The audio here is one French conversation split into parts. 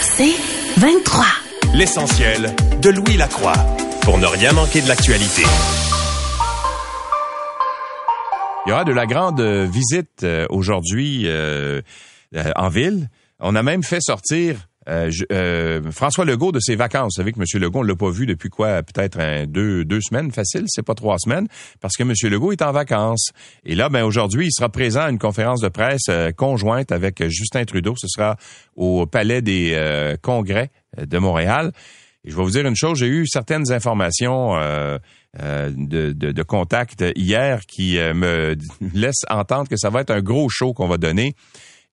C'est 23. L'essentiel de Louis Lacroix pour ne rien manquer de l'actualité. Il y aura de la grande visite euh, aujourd'hui euh, euh, en ville. On a même fait sortir euh, euh, François Legault de ses vacances. Vous savez que M. Legault, on l'a pas vu depuis quoi? Peut-être deux, deux semaines facile, c'est pas trois semaines, parce que M. Legault est en vacances. Et là, ben aujourd'hui, il sera présent à une conférence de presse euh, conjointe avec Justin Trudeau. Ce sera au Palais des Congrès de Montréal. Et je vais vous dire une chose, j'ai eu certaines informations de, de, contact hier qui me laissent entendre que ça va être un gros show qu'on va donner.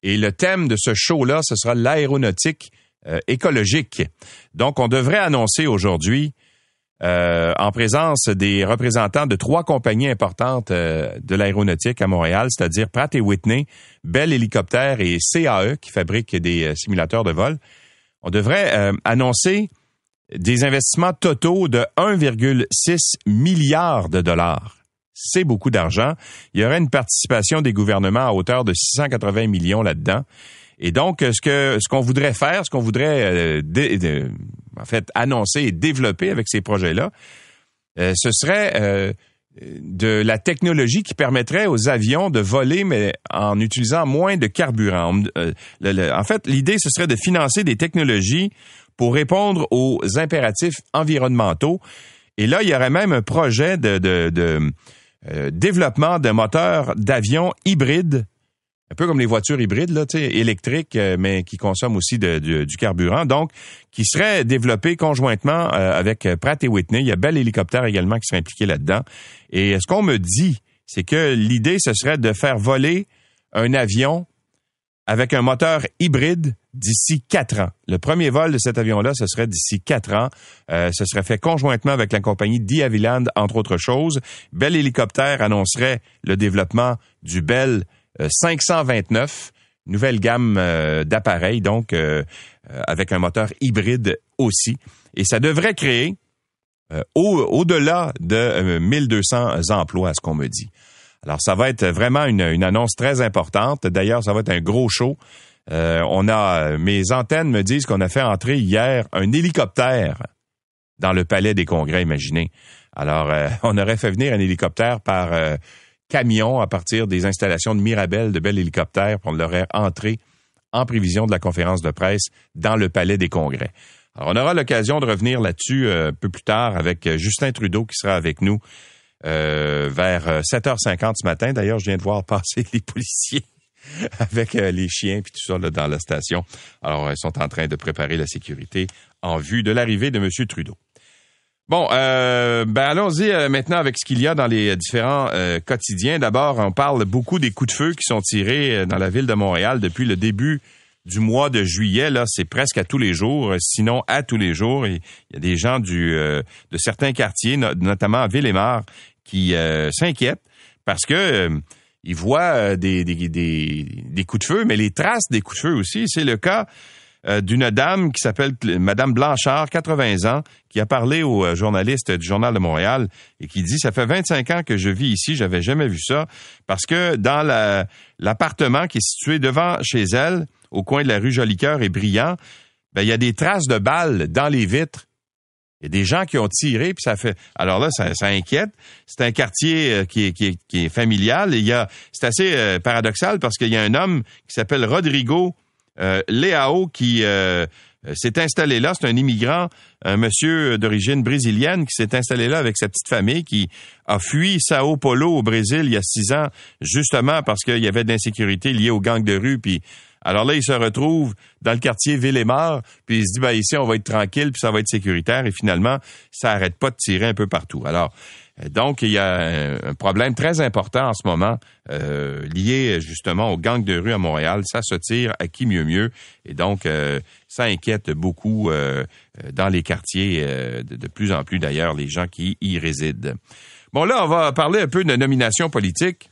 Et le thème de ce show-là, ce sera l'aéronautique euh, écologique. Donc, on devrait annoncer aujourd'hui, euh, en présence des représentants de trois compagnies importantes euh, de l'aéronautique à Montréal, c'est-à-dire Pratt et Whitney, Bell Hélicoptère et CAE, qui fabriquent des euh, simulateurs de vol, on devrait annoncer des investissements totaux de 1,6 milliard de dollars. C'est beaucoup d'argent. Il y aurait une participation des gouvernements à hauteur de 680 millions là-dedans. Et donc, ce que ce qu'on voudrait faire, ce qu'on voudrait euh, en fait annoncer et développer avec ces projets-là, euh, ce serait euh, de la technologie qui permettrait aux avions de voler, mais en utilisant moins de carburant. Euh, en fait, l'idée, ce serait de financer des technologies pour répondre aux impératifs environnementaux. Et là, il y aurait même un projet de, de- de, euh, développement de moteurs d'avions hybrides, un peu comme les voitures hybrides, là, électriques, euh, mais qui consomment aussi de- de- du carburant, donc qui serait développé conjointement euh, avec Pratt et Whitney. Il y a Bell Hélicoptère également qui serait impliqué là-dedans. Et ce qu'on me dit, c'est que l'idée, ce serait de faire voler un avion avec un moteur hybride d'ici quatre ans. Le premier vol de cet avion-là, ce serait d'ici quatre ans. Euh, ce serait fait conjointement avec la compagnie D. Havilland, entre autres choses. Bell Hélicoptère annoncerait le développement du Bell 529, nouvelle gamme euh, d'appareils, donc euh, euh, avec un moteur hybride aussi. Et ça devrait créer euh, au- au-delà de euh, 1200 emplois, à ce qu'on me dit. Alors, ça va être vraiment une, une annonce très importante. D'ailleurs, ça va être un gros show. Euh, on a mes antennes me disent qu'on a fait entrer hier un hélicoptère dans le palais des congrès, imaginez. Alors, euh, on aurait fait venir un hélicoptère par euh, camion à partir des installations de Mirabel, de Bell Hélicoptère, pour l'aurait entré en prévision de la conférence de presse dans le palais des congrès. Alors, on aura l'occasion de revenir là-dessus euh, un peu plus tard avec euh, Justin Trudeau qui sera avec nous euh, vers euh, 7h50 ce matin. D'ailleurs, je viens de voir passer les policiers avec les chiens puis tout ça dans la station. Alors, ils sont en train de préparer la sécurité en vue de l'arrivée de M. Trudeau. Bon, euh, ben allons-y euh, maintenant avec ce qu'il y a dans les différents euh, quotidiens. D'abord, on parle beaucoup des coups de feu qui sont tirés euh, dans la ville de Montréal depuis le début du mois de juillet. Là, c'est presque à tous les jours, euh, sinon à tous les jours. Il y a des gens du euh, de certains quartiers, no- notamment à Ville-et-Mar, qui euh, s'inquiètent parce que euh, ils voient euh, des, des, des, des coups de feu, mais les traces des coups de feu aussi. C'est le cas euh, d'une dame qui s'appelle Madame Blanchard, 80 ans, qui a parlé aux euh, journalistes du Journal de Montréal et qui dit ça fait 25 ans que je vis ici, j'avais jamais vu ça parce que dans la- l'appartement qui est situé devant chez elle, au coin de la rue Jolicoeur et Brillant, ben il y a des traces de balles dans les vitres. Il y a des gens qui ont tiré, puis ça fait. Alors là, ça, ça inquiète. C'est un quartier euh, qui est, qui est, familial. Et il y a, c'est assez paradoxal parce qu'il y a un homme qui s'appelle Rodrigo euh, Leao qui euh, s'est installé là. C'est un immigrant, un monsieur d'origine brésilienne qui s'est installé là avec sa petite famille, qui a fui Sao Paulo au Brésil il y a six ans, justement parce qu'il y avait de l'insécurité liée aux gangs de rue. Puis alors là, il se retrouve dans le quartier Ville-et-Mar, puis il se dit, ben ici, on va être tranquille, puis ça va être sécuritaire. Et finalement, ça arrête pas de tirer un peu partout. Alors, Donc, il y a un problème très important en ce moment euh, lié justement aux gangs de rue à Montréal. Ça se tire à qui mieux mieux? Et donc, euh, ça inquiète beaucoup euh, dans les quartiers, de, de, plus en plus d'ailleurs, les gens qui y résident. Bon, là, on va parler un peu de nomination politique.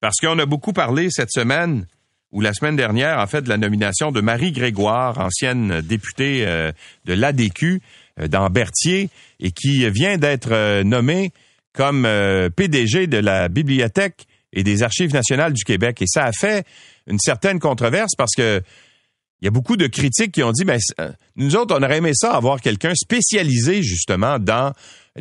Parce qu'on a beaucoup parlé cette semaine ou la semaine dernière, en fait, de la nomination de Marie Grégoire, ancienne députée de l'ADQ dans Berthier, et qui vient d'être nommée comme PDG de la Bibliothèque et des Archives nationales du Québec. Et ça a fait une certaine controverse parce que il y a beaucoup de critiques qui ont dit, ben, nous autres, on aurait aimé ça avoir quelqu'un spécialisé justement dans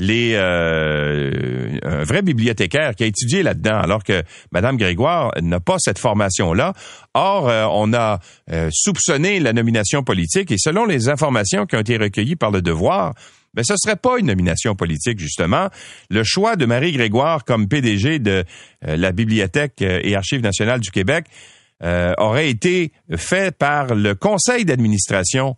euh, un vrai bibliothécaire qui a étudié là-dedans, alors que Madame Grégoire n'a pas cette formation-là. Or, euh, on a euh, soupçonné la nomination politique et selon les informations qui ont été recueillies par le Devoir, ben ce serait pas une nomination politique justement. Le choix de Marie Grégoire comme PDG de la Bibliothèque et Archives nationales du Québec aurait été fait par le conseil d'administration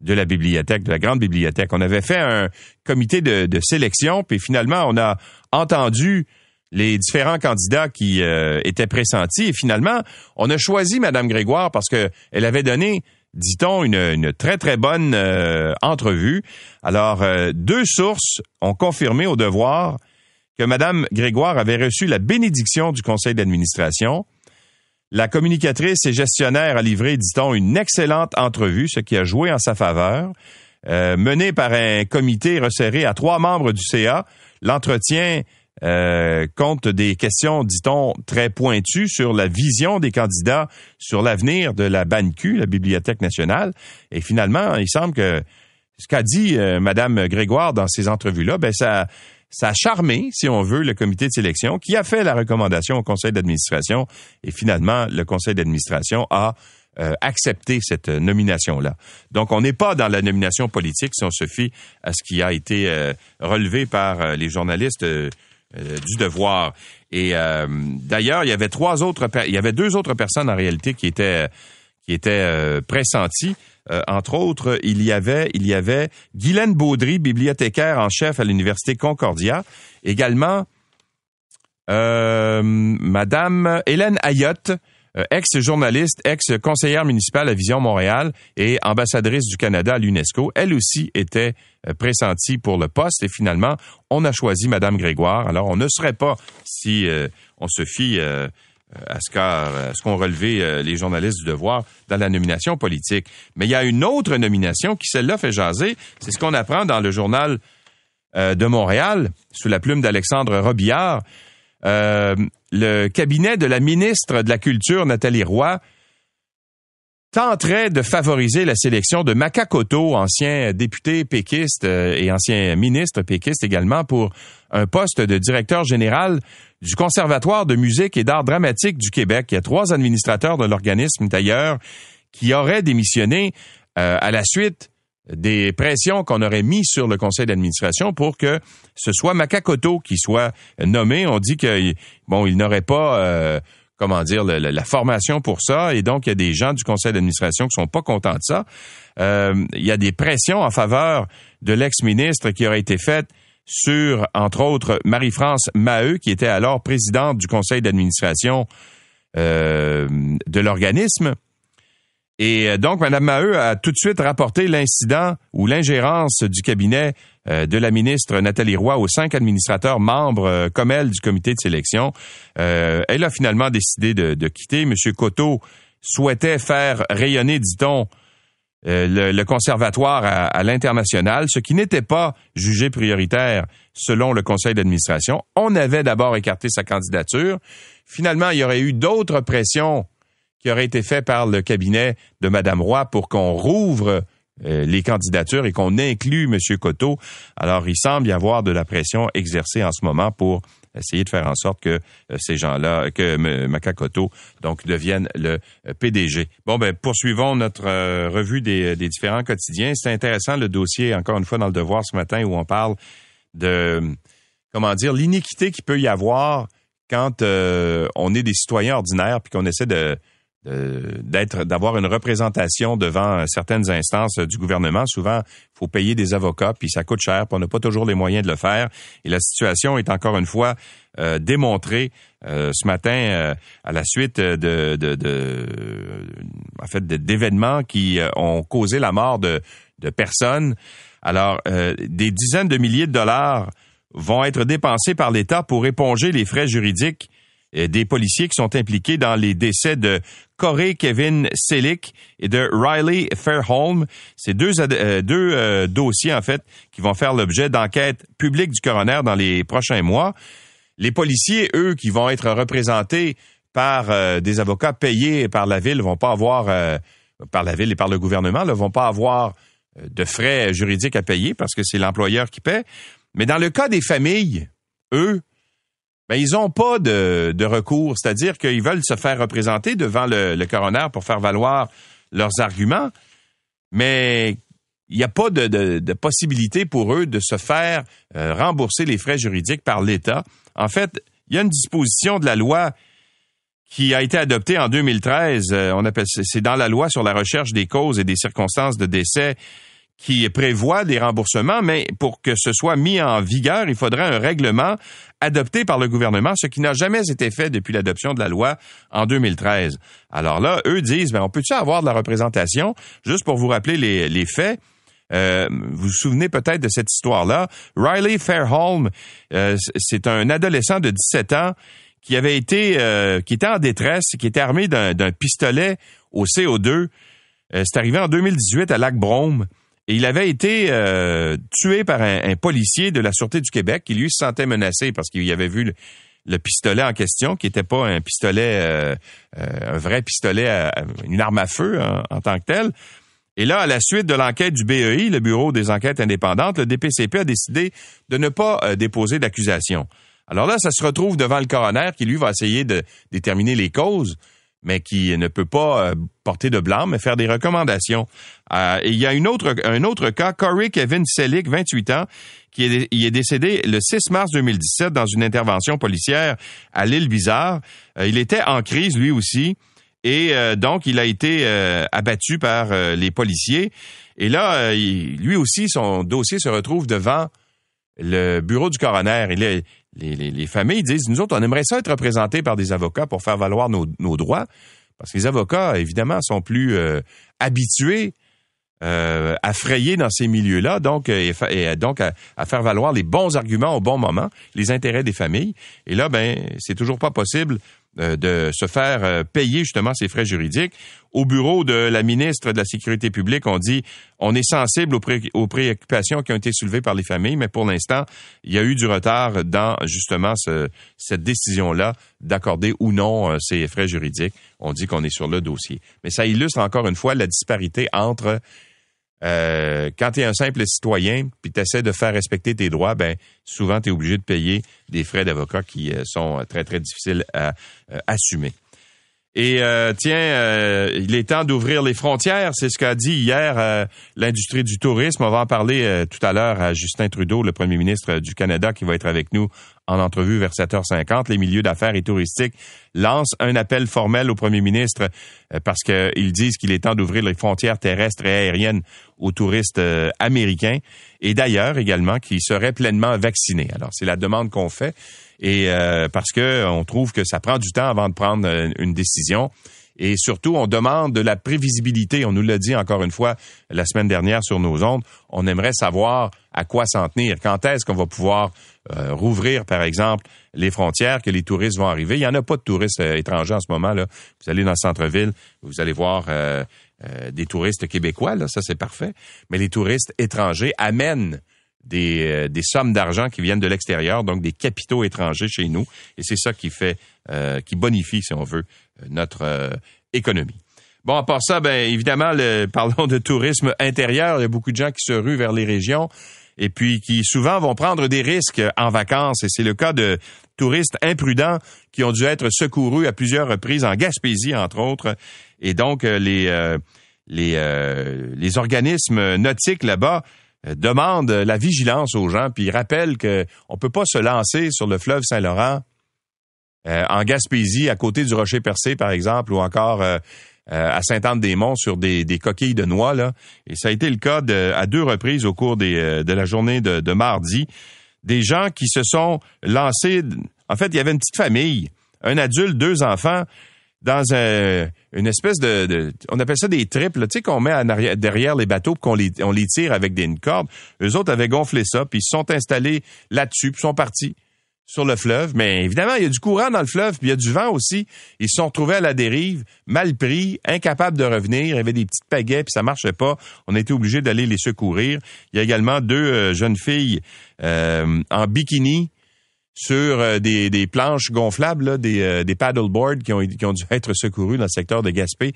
de la bibliothèque, de la grande bibliothèque. On avait fait un comité de, sélection, puis finalement, on a entendu les différents candidats qui euh, étaient pressentis, et finalement, on a choisi Madame Grégoire parce que elle avait donné dit-on, une, très, très bonne euh, entrevue. Alors, euh, deux sources ont confirmé au devoir que Madame Grégoire avait reçu la bénédiction du conseil d'administration la communicatrice et gestionnaire a livré, dit-on, une excellente entrevue, ce qui a joué en sa faveur. Euh, menée par un comité resserré à trois membres du CA, l'entretien euh, compte des questions, dit-on, très pointues sur la vision des candidats sur l'avenir de la BANQ, la Bibliothèque nationale. Et finalement, il semble que ce qu'a dit euh, Madame Grégoire dans ces entrevues-là, ben ça ça a charmé, si on veut, le comité de sélection qui a fait la recommandation au conseil d'administration et finalement, le conseil d'administration a euh, accepté cette nomination-là. Donc, on n'est pas dans la nomination politique si on se fie à ce qui a été euh, relevé par euh, les journalistes du devoir. Et d'ailleurs, il y avait trois autres, il y avait deux autres personnes en réalité qui étaient qui étaient pressenties. Euh, entre autres, il y avait, il y avait Guylaine Baudry, bibliothécaire en chef à l'Université Concordia. Également, euh, Madame Hélène Ayotte, euh, ex-journaliste, ex-conseillère municipale à Vision Montréal et ambassadrice du Canada à l'UNESCO. Elle aussi était pressentie pour le poste et finalement, on a choisi Madame Grégoire. Alors, on ne serait pas si on se fie à ce qu'ont relevé euh, les journalistes du devoir dans la nomination politique. Mais il y a une autre nomination qui, celle-là, fait jaser. C'est ce qu'on apprend dans le journal euh, de Montréal, sous la plume d'Alexandre Robillard. Euh, le cabinet de la ministre de la Culture, Nathalie Roy, tenterait de favoriser la sélection de Makakoto, ancien député péquiste et ancien ministre péquiste également, pour un poste de directeur général du Conservatoire de musique et d'art dramatique du Québec. Il y a trois administrateurs de l'organisme d'ailleurs qui auraient démissionné euh, à la suite des pressions qu'on aurait mis sur le conseil d'administration pour que ce soit Makakoto qui soit nommé. On dit que bon, il n'aurait pas euh, comment dire la, formation pour ça et donc il y a des gens du conseil d'administration qui sont pas contents de ça. Euh, il y a des pressions en faveur de l'ex-ministre qui auraient été faites sur, entre autres, Marie-France Maheu, qui était alors présidente du conseil d'administration euh, de l'organisme. Et euh, donc, Mme Maheu a tout de suite rapporté l'incident ou l'ingérence du cabinet euh, de la ministre Nathalie Roy aux cinq administrateurs membres comme elle du comité de sélection. elle a finalement décidé de, quitter. M. Coteau souhaitait faire rayonner, dit-on, euh, le, conservatoire à, l'international, ce qui n'était pas jugé prioritaire selon le conseil d'administration. On avait d'abord écarté sa candidature. Finalement, il y aurait eu d'autres pressions qui auraient été faites par le cabinet de Mme Roy pour qu'on rouvre euh, les candidatures et qu'on inclue M. Coteau. Alors, il semble y avoir de la pression exercée en ce moment pour essayer de faire en sorte que euh, ces gens-là, que Macacoto, donc, deviennent le euh, PDG. Bon, ben, poursuivons notre euh, revue des, différents quotidiens. C'est intéressant le dossier, encore une fois, dans le Devoir ce matin, où on parle de, comment dire, l'iniquité qu'il peut y avoir quand on est des citoyens ordinaires puis qu'on essaie de d'être d'avoir une représentation devant certaines instances du gouvernement. Souvent, il faut payer des avocats, puis ça coûte cher, puis on n'a pas toujours les moyens de le faire. Et la situation est encore une fois euh, démontrée euh, ce matin euh, à la suite de, de, en fait d'événements qui ont causé la mort de, de personnes. Alors, des dizaines de milliers de dollars vont être dépensés par l'État pour éponger les frais juridiques des policiers qui sont impliqués dans les décès de Corey Kevin Selick et de Riley Fairholm. C'est deux, euh, deux euh, dossiers, en fait, qui vont faire l'objet d'enquêtes publiques du coroner dans les prochains mois. Les policiers, eux, qui vont être représentés par euh, des avocats payés par la ville, vont pas avoir, par la ville et par le gouvernement, ne vont pas avoir de frais juridiques à payer parce que c'est l'employeur qui paie. Mais dans le cas des familles, eux, ben, ils n'ont pas de, recours, c'est-à-dire qu'ils veulent se faire représenter devant le, coroner pour faire valoir leurs arguments, mais il n'y a pas de, possibilité pour eux de se faire euh, rembourser les frais juridiques par l'État. En fait, il y a une disposition de la loi qui a été adoptée en 2013. Euh, on appelle c'est dans la loi sur la recherche des causes et des circonstances de décès qui prévoit des remboursements, mais pour que ce soit mis en vigueur, il faudrait un règlement adopté par le gouvernement, ce qui n'a jamais été fait depuis l'adoption de la loi en 2013. Alors là, eux disent, ben, on peut-tu avoir de la représentation? Juste pour vous rappeler les, les faits, euh, vous vous souvenez peut-être de cette histoire-là. Riley Fairholm, euh, c'est un adolescent de 17 ans qui avait été, euh, qui était en détresse, qui était armé d'un pistolet au CO2. c'est arrivé en 2018 à Lac Brome. Il avait été euh, tué par un, policier de la Sûreté du Québec qui, lui, se sentait menacé parce qu'il avait vu le, pistolet en question, qui n'était pas un pistolet, euh, euh, un vrai pistolet, une arme à feu en, tant que tel. Et là, à la suite de l'enquête du BEI, le Bureau des enquêtes indépendantes, le DPCP a décidé de ne pas déposer d'accusation. Alors là, ça se retrouve devant le coroner qui, lui, va essayer de déterminer les causes mais qui ne peut pas euh, porter de blâme, mais faire des recommandations. Euh, il y a une autre, un autre cas, Corey Kevin Selick, 28 ans, qui est, il est décédé le 6 mars 2017 dans une intervention policière à l'île Bizarre. Euh, il était en crise lui aussi. Et donc, il a été abattu par les policiers. Et là, lui aussi, son dossier se retrouve devant le bureau du coroner. Il est, les, familles disent, nous autres, on aimerait ça être représentés par des avocats pour faire valoir nos, droits, parce que les avocats, évidemment, sont plus euh, habitués euh, à frayer dans ces milieux-là, donc, euh, et, donc à, faire valoir les bons arguments au bon moment, les intérêts des familles. Et là, ben, c'est toujours pas possible euh, de se faire euh, payer justement ces frais juridiques. Au bureau de la ministre de la Sécurité publique, on dit on est sensible aux, préoccupations qui ont été soulevées par les familles, mais pour l'instant, il y a eu du retard dans justement cette décision-là d'accorder ou non euh, ces frais juridiques. On dit qu'on est sur le dossier. Mais ça illustre encore une fois la disparité entre euh, quand tu es un simple citoyen puis tu essaies de faire respecter tes droits, ben souvent tu es obligé de payer des frais d'avocat qui euh, sont très très difficiles à euh, assumer. Et tiens, il est temps d'ouvrir les frontières, c'est ce qu'a dit hier l'industrie du tourisme. On va en parler tout à l'heure à Justin Trudeau, le premier ministre du Canada, qui va être avec nous en entrevue vers 7h50, les milieux d'affaires et touristiques lancent un appel formel au premier ministre euh, parce qu'ils disent qu'il est temps d'ouvrir les frontières terrestres et aériennes aux touristes euh, américains et d'ailleurs également qui seraient pleinement vaccinés. Alors c'est la demande qu'on fait et euh, parce que on trouve que ça prend du temps avant de prendre une décision. Et surtout, on demande de la prévisibilité. On nous l'a dit encore une fois la semaine dernière sur nos ondes. On aimerait savoir à quoi s'en tenir. Quand est-ce qu'on va pouvoir euh, rouvrir, par exemple, les frontières, que les touristes vont arriver? Il n'y en a pas de touristes euh, étrangers en ce moment. Là. Vous allez dans le centre-ville, vous allez voir euh, des touristes québécois, là, ça c'est parfait. Mais les touristes étrangers amènent des, des sommes d'argent qui viennent de l'extérieur, donc des capitaux étrangers chez nous. Et c'est ça qui fait, qui bonifie, si on veut, notre économie. Bon, à part ça, ben évidemment, parlons de tourisme intérieur. Il y a beaucoup de gens qui se ruent vers les régions et puis qui souvent vont prendre des risques en vacances. Et c'est le cas de touristes imprudents qui ont dû être secourus à plusieurs reprises en Gaspésie, entre autres. Et donc, euh, les, euh, les, euh, les organismes nautiques là-bas demandent la vigilance aux gens, puis ils rappellent qu'on ne peut pas se lancer sur le fleuve Saint-Laurent euh, en Gaspésie, à côté du Rocher Percé, par exemple, ou encore euh, euh, à Sainte-Anne-des-Monts sur des, coquilles de noix. Là. Et ça a été le cas à deux reprises au cours des, de la journée de, de mardi. Des gens qui se sont lancés... En fait, il y avait une petite famille, un adulte, deux enfants, dans un, une espèce de, on appelle ça des triples, tu sais qu'on met derrière les bateaux qu'on les on les tire avec des cordes. Eux autres avaient gonflé ça puis ils se sont installés là-dessus puis sont partis sur le fleuve, mais évidemment, il y a du courant dans le fleuve, puis il y a du vent aussi. Ils se sont retrouvés à la dérive, mal pris, incapables de revenir. Il y des petites pagaies, puis ça marchait pas. On été obligé d'aller les secourir. Il y a également deux euh, jeunes filles euh, en bikini sur euh, des, des, planches gonflables, des, des paddleboards qui ont, dû être secourues dans le secteur de Gaspé.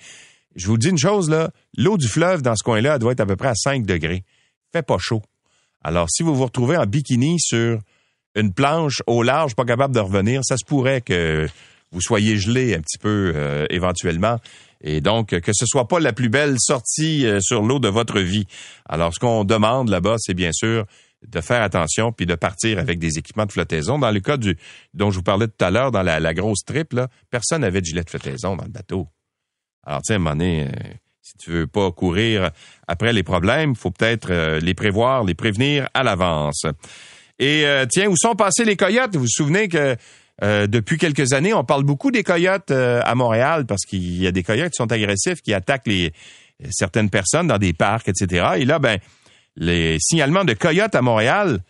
Je vous dis une chose, là, l'eau du fleuve dans ce coin-là doit être à peu près à 5 degrés. Fait pas chaud. Alors, si vous vous retrouvez en bikini sur une planche au large, pas capable de revenir, ça se pourrait que vous soyez gelé un petit peu euh, éventuellement. Et donc, que ce soit pas la plus belle sortie euh, sur l'eau de votre vie. Alors, ce qu'on demande là-bas, c'est bien sûr de faire attention puis de partir avec des équipements de flottaison. Dans le cas du dont je vous parlais tout à l'heure, dans la, grosse trip, là, personne n'avait de gilet de flottaison dans le bateau. Alors, tiens, donné, euh, si tu veux pas courir après les problèmes, faut peut-être les prévoir, les prévenir à l'avance. Et euh, tiens, où sont passés les coyotes? Vous vous souvenez que euh, depuis quelques années, on parle beaucoup des coyotes euh, à Montréal parce qu'il y a des coyotes qui sont agressifs, qui attaquent les certaines personnes dans des parcs, etc. Et là, ben, les signalements de coyotes à Montréal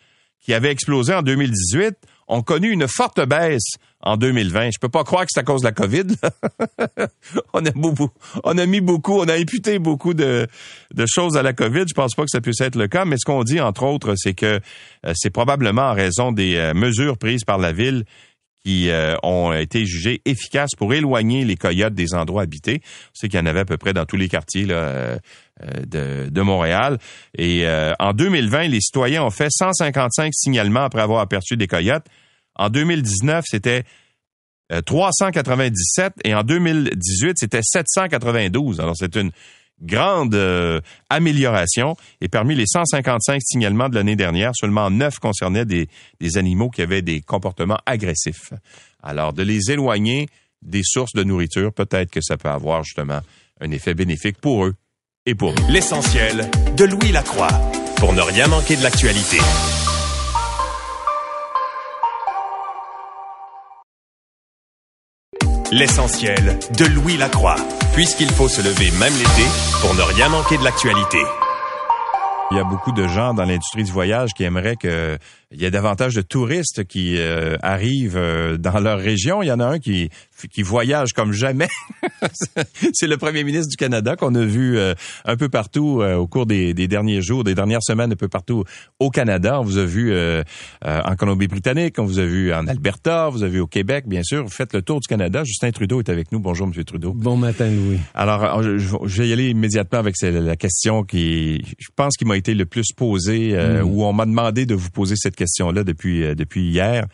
qui avaient explosé en 2018 ont connu une forte baisse en 2020. Je peux pas croire que c'est à cause de la COVID. on a beaucoup, on a mis beaucoup, on a imputé beaucoup de, de choses à la COVID. Je pense pas que ça puisse être le cas, mais ce qu'on dit entre autres, c'est que euh, c'est probablement en raison des euh, mesures prises par la ville qui euh, ont été jugées efficaces pour éloigner les coyotes des endroits habités. C'est qu'il y en avait à peu près dans tous les quartiers là, de, de, Montréal. Et en 2020, les citoyens ont fait 155 signalements après avoir aperçu des coyotes. En 2019, c'était 397 euh, et en 2018, c'était 792. Alors, c'est une grande euh, amélioration. Et parmi les 155 signalements de l'année dernière, seulement 9 concernaient des, des animaux qui avaient des comportements agressifs. Alors, de les éloigner des sources de nourriture, peut-être que ça peut avoir justement un effet bénéfique pour eux et pour. L'essentiel de Louis Lacroix pour ne rien manquer de l'actualité. L'essentiel de Louis Lacroix, puisqu'il faut se lever même l'été pour ne rien manquer de l'actualité. Il y a beaucoup de gens dans l'industrie du voyage qui aimeraient que il y ait davantage de touristes qui euh, arrivent euh, dans leur région. Il y en a un qui qui voyage comme jamais. c'est le premier ministre du Canada qu'on a vu euh, un peu partout euh, au cours des, des, derniers jours, des dernières semaines, un peu partout au Canada. On vous a vu euh, en Colombie-Britannique, on vous a vu en Alberta, on vous a vu au Québec, bien sûr. Vous faites le tour du Canada. Justin Trudeau est avec nous. Bonjour, Monsieur Trudeau. Bon matin, Louis. Alors, je, je vais y aller immédiatement avec la question qui, je pense, qui m'a été le plus posée, mm. où on m'a demandé de vous poser cette question-là depuis depuis hier.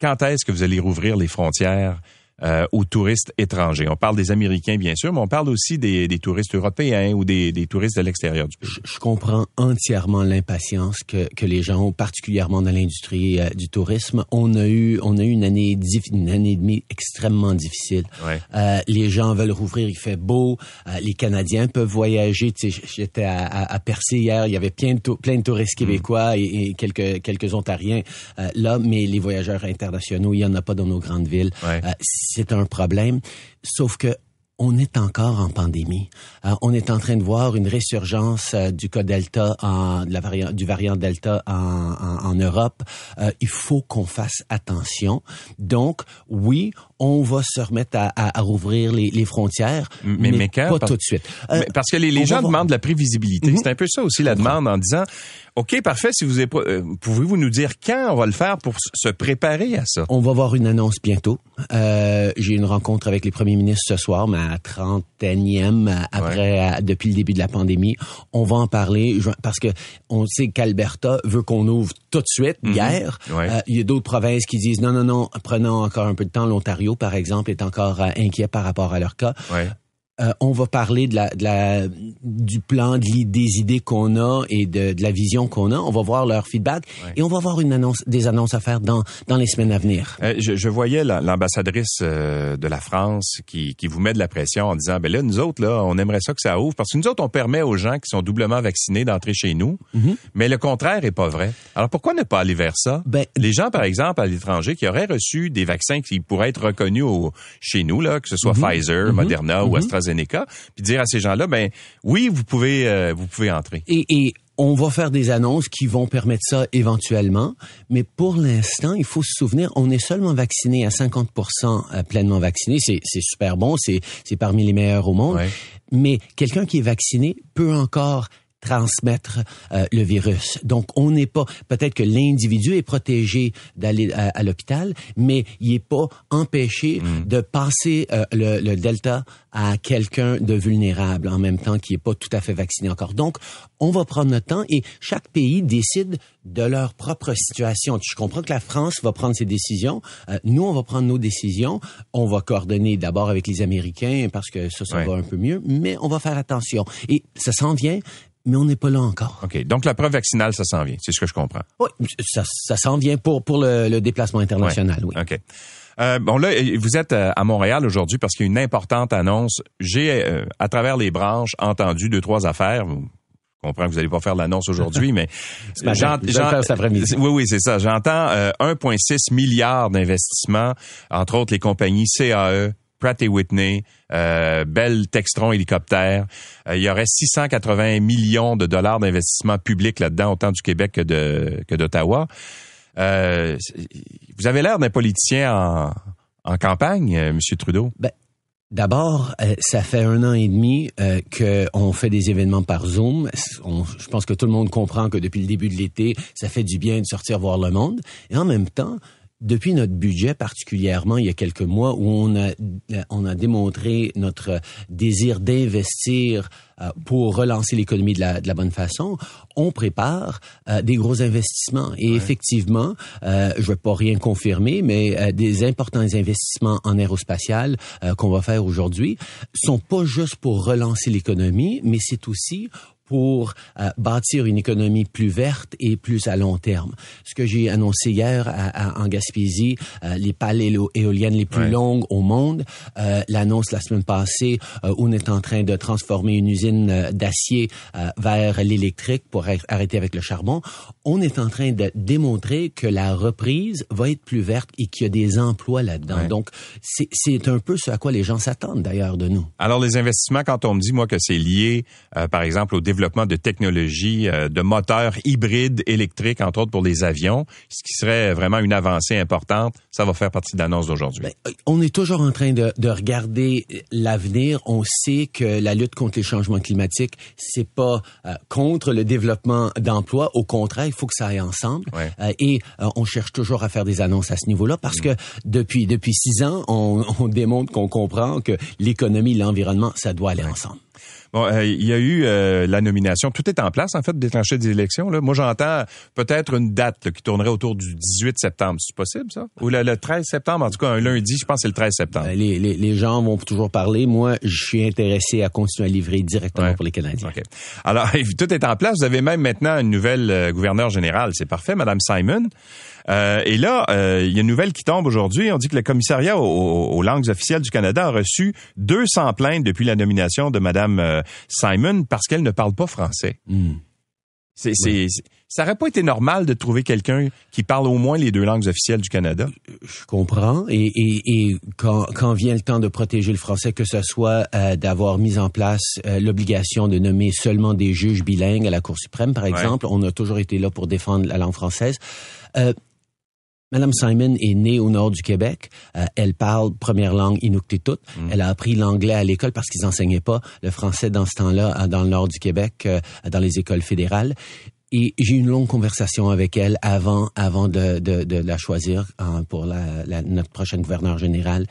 Quand est-ce que vous allez rouvrir les frontières? Euh, aux touristes étrangers. On parle des Américains, bien sûr, mais on parle aussi des, des touristes européens ou des, des touristes de l'extérieur du pays. Je, comprends entièrement l'impatience que, que les gens ont, particulièrement dans l'industrie euh, du tourisme. On a eu, on a eu une année, une année et demie extrêmement difficile. Ouais. Euh, les gens veulent rouvrir, il fait beau. Euh, les Canadiens peuvent voyager. Tu sais, j'étais à, à, à, Percé hier, il y avait plein de, plein de touristes mm. québécois et, et, quelques, quelques Ontariens euh, là, mais les voyageurs internationaux, il y en a pas dans nos grandes villes. Ouais c'est un problème. Sauf que on est encore en pandémie. Euh, on est en train de voir une résurgence euh, du cas Delta, en, de la du variant Delta en Europe. Euh, il faut qu'on fasse attention. Donc, oui, on va se remettre à, à, à rouvrir les, les, frontières, mais, mais, quand, pas tout de suite. parce que les, les gens demandent de la prévisibilité. Mm-hmm. C'est un peu ça aussi la demande en disant, OK, parfait. Si vous euh, pouvez-vous nous dire quand on va le faire pour se préparer à ça? On va voir une annonce bientôt. Euh, J'ai une rencontre avec les premiers ministres ce soir, mais à 30e après, ouais. à, depuis le début de la pandémie. On va en parler parce que on sait qu'Alberta veut qu'on ouvre tout de suite, mm -hmm. hier. Ouais. Euh, il y a d'autres provinces qui disent non, non, non, prenons encore un peu de temps. L'Ontario, par exemple, est encore euh, inquiet par rapport à leur cas. Euh, on va parler de la, de la du plan, de des idées qu'on a et de, de la vision qu'on a. On va voir leur feedback et on va avoir une annonce, des annonces à faire dans dans les semaines à venir. Euh, je, je voyais la- l'ambassadrice euh, de la France qui, qui vous met de la pression en disant, ben là, nous autres, là, on aimerait ça que ça ouvre parce que nous autres, on permet aux gens qui sont doublement vaccinés d'entrer chez nous, mais le contraire est pas vrai. Alors pourquoi ne pas aller vers ça? Ben, Les gens, par exemple, à l'étranger, qui auraient reçu des vaccins qui pourraient être reconnus au- chez nous, là, que ce soit Pfizer, Moderna ou AstraZeneca, puis dire à ces gens-là, ben oui, vous pouvez, euh, vous pouvez entrer. Et, et on va faire des annonces qui vont permettre ça éventuellement, mais pour l'instant, il faut se souvenir, on est seulement vacciné à 50% euh, pleinement vacciné. C'est super bon, c'est c'est parmi les meilleurs au monde. Ouais. Mais quelqu'un qui est vacciné peut encore transmettre euh, le virus. Donc, on n'est pas, peut-être que l'individu est protégé d'aller à, à l'hôpital, mais il n'est pas empêché de passer euh, le, le delta à quelqu'un de vulnérable en même temps qui n'est pas tout à fait vacciné encore. Donc, on va prendre notre temps et chaque pays décide de leur propre situation. Je comprends que la France va prendre ses décisions. Euh, nous, on va prendre nos décisions. On va coordonner d'abord avec les Américains parce que ça, ça Ouais. va un peu mieux, mais on va faire attention. Et ça s'en vient, mais on n'est pas là encore. OK. Donc, la preuve vaccinale, ça s'en vient. C'est ce que je comprends. Oui, ça, ça s'en vient pour, pour le, le déplacement international, oui. OK. Euh, bon là, vous êtes euh, à Montréal aujourd'hui parce qu'il y a une importante annonce. J'ai, euh, à travers les branches, entendu deux, trois affaires. Je comprends que vous n'allez pas faire l'annonce aujourd'hui, mais. Oui, oui, c'est ça. J'entends euh, 1,6 milliard d'investissements, entre autres les compagnies CAE, Pratt Whitney, euh, Textron Hélicoptère. Euh, il y aurait 680 millions de dollars d'investissement public là-dedans, autant du Québec que d'Ottawa. Euh, vous avez l'air d'un politicien en, campagne, euh, Monsieur Trudeau. D'abord, euh, ça fait un an et demi euh, qu'on fait des événements par Zoom. Je pense que tout le monde comprend que depuis le début de l'été, ça fait du bien de sortir voir le monde. Et en même temps, depuis notre budget, particulièrement il y a quelques mois, où on a, on a démontré notre désir d'investir euh, pour relancer l'économie de la, de la bonne façon, on prépare euh, des gros investissements. Et effectivement, euh, je ne vais pas rien confirmer, mais euh, des importants investissements en aérospatial euh, qu'on va faire aujourd'hui sont pas juste pour relancer l'économie, mais c'est aussi pour euh, bâtir une économie plus verte et plus à long terme. Ce que j'ai annoncé hier à- à- en Gaspésie, euh, les pales éoliennes les plus Ouais. longues au monde, euh, l'annonce la semaine passée euh, où on est en train de transformer une usine euh, d'acier euh, vers l'électrique pour ar- arrêter avec le charbon, on est en train de démontrer que la reprise va être plus verte et qu'il y a des emplois là-dedans. Ouais. Donc, c'est c'est un peu ce à quoi les gens s'attendent d'ailleurs de nous. Alors, les investissements, quand on me dit, moi, que c'est lié, euh, par exemple, au développement de technologies, euh, de moteurs hybrides électriques, entre autres pour les avions, ce qui serait vraiment une avancée importante, ça va faire partie de l'annonce d'aujourd'hui. Ben, on est toujours en train de, de regarder l'avenir. On sait que la lutte contre les changements climatiques, c'est pas euh, contre le développement d'emplois. Au contraire, il faut que ça aille ensemble. Ouais. Euh, et euh, on cherche toujours à faire des annonces à ce niveau-là parce que depuis depuis six ans, on, on démontre qu'on comprend que l'économie, l'environnement, ça doit aller ensemble. Bon, euh, il y a eu euh, la nomination. Tout est en place, en fait, de déclencher des élections. Là. Moi, j'entends peut-être une date là, qui tournerait autour du 18 septembre. C'est possible, ça? Ou le, le 13 septembre, en tout cas, un lundi, je pense que c'est le 13 septembre. Euh, Les, les, les gens vont toujours parler. Moi, je suis intéressé à continuer à livrer directement Ouais. pour les Canadiens. OK. Alors, tout est en place. Vous avez même maintenant une nouvelle euh, gouverneure générale. C'est parfait, Madame Simon. Euh, et là, euh, il y a une nouvelle qui tombe aujourd'hui. On dit que le commissariat aux, langues officielles du Canada a reçu 200 plaintes depuis la nomination de Madame euh, Simon parce qu'elle ne parle pas français. Hmm. C'est, c'est, c'est- ça aurait pas été normal de trouver quelqu'un qui parle au moins les deux langues officielles du Canada? Je comprends. Et, et, et quand, quand vient le temps de protéger le français, que ce soit euh, d'avoir mis en place euh, l'obligation de nommer seulement des juges bilingues à la Cour suprême, par exemple, on a toujours été là pour défendre la langue française. Euh, Madame Simon est née au nord du Québec. Euh, elle parle première langue inuktitut. Elle a appris l'anglais à l'école parce qu'ils enseignaient pas le français dans ce temps-là euh, dans le nord du Québec, euh, dans les écoles fédérales. Et j'ai une longue conversation avec elle avant, avant de, de, de la choisir hein, pour la, la, notre prochaine gouverneur général.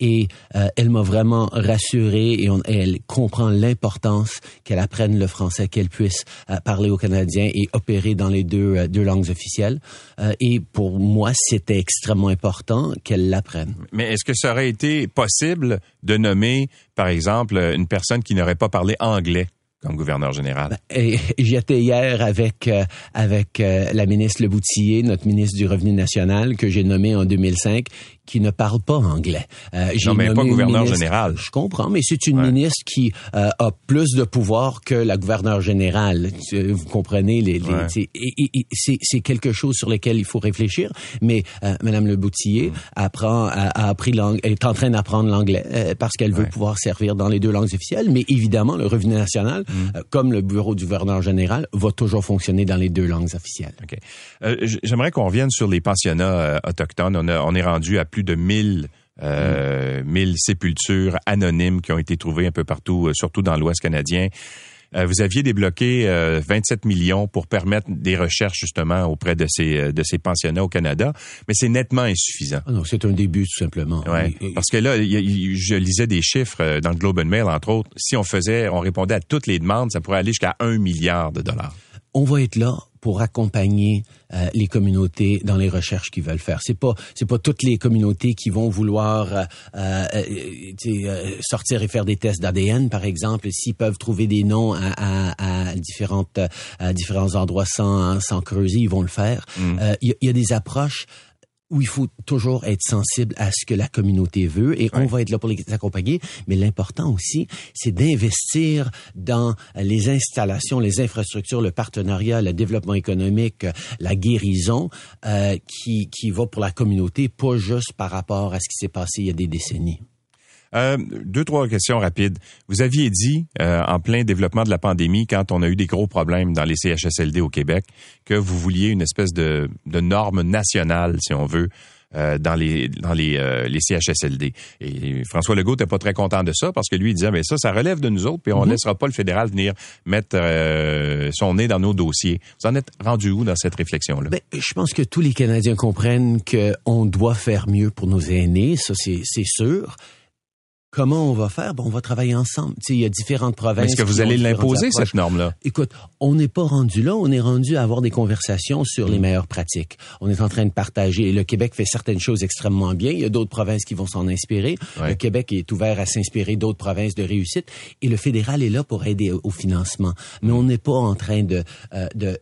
Et euh, elle m'a vraiment rassuré et, on, elle comprend l'importance qu'elle apprenne le français, qu'elle puisse euh, parler aux Canadiens et opérer dans les deux, euh, deux langues officielles. et pour moi, c'était extrêmement important qu'elle l'apprenne. Mais est-ce que ça aurait été possible de nommer, par exemple, une personne qui n'aurait pas parlé anglais? Comme gouverneur général. Ben, j'étais hier avec euh, avec euh, la ministre Leboutillier, notre ministre du Revenu national que j'ai nommé en 2005, qui ne parle pas anglais. Euh, non, mais pas gouverneur général. Je comprends, mais c'est une ministre qui euh, a plus de pouvoir que la gouverneure générale. Vous comprenez les, les c'est quelque chose sur lequel il faut réfléchir. Mais euh, Madame Le Boutillier mm. apprend a, appris langue, est en train d'apprendre l'anglais euh, parce qu'elle veut pouvoir servir dans les deux langues officielles. Mais évidemment, le revenu national, mm. euh, comme le bureau du gouverneur général, va toujours fonctionner dans les deux langues officielles. Okay. J'aimerais qu'on revienne sur les pensionnats autochtones. On, a, on est rendu à plus de 1000 euh, 1000 sépultures anonymes qui ont été trouvées un peu partout, euh, surtout dans l'Ouest canadien. Euh, vous aviez débloqué 27 euh, millions pour permettre des recherches justement auprès de ces de ces pensionnats au Canada, mais c'est nettement insuffisant. Ah non, c'est un début tout simplement. Ouais, parce que là, je lisais des chiffres dans le Globe and Mail entre autres. Si on faisait, on répondait à toutes les demandes, ça pourrait aller jusqu'à un milliard de dollars. On va être là pour accompagner euh, les communautés dans les recherches qu'ils veulent faire. C'est pas c'est pas toutes les communautés qui vont vouloir euh, euh, euh sortir et faire des tests d'ADN par exemple. S'ils peuvent trouver des noms à, à, à différentes à différents endroits sans sans creuser, ils vont le faire. Mm. Il y, y, a des approches où il faut toujours être sensible à ce que la communauté veut et on va être là pour les accompagner. Mais l'important aussi, c'est d'investir dans les installations, les infrastructures, le partenariat, le développement économique, la guérison euh, qui, qui va pour la communauté, pas juste par rapport à ce qui s'est passé il y a des décennies. Euh, deux, trois questions rapides. Vous aviez dit, euh, en plein développement de la pandémie, quand on a eu des gros problèmes dans les CHSLD au Québec, que vous vouliez une espèce de, de norme nationale, si on veut, euh, dans les dans les, les CHSLD. Et François Legault n'était pas très content de ça parce que lui il disait mais ça ça relève de nous autres puis on ne mm-hmm. laissera pas le fédéral venir mettre son nez dans nos dossiers. Vous en êtes rendu où dans cette réflexion là ben, je pense que tous les Canadiens comprennent qu'on doit faire mieux pour nos aînés, ça c'est sûr. Comment on va faire? Bon, on va travailler ensemble. Tu sais, il y a différentes provinces. Est-ce que vous allez l'imposer, cette norme-là? Écoute, on n'est pas rendu là. On est rendu à avoir des conversations sur les meilleures pratiques. On est en train de partager. Le Québec fait certaines choses extrêmement bien. Il y a d'autres provinces qui vont s'en inspirer. Le Québec est ouvert à s'inspirer d'autres provinces de réussite. Et le fédéral est là pour aider au financement. Mais on n'est pas en train de... Euh, de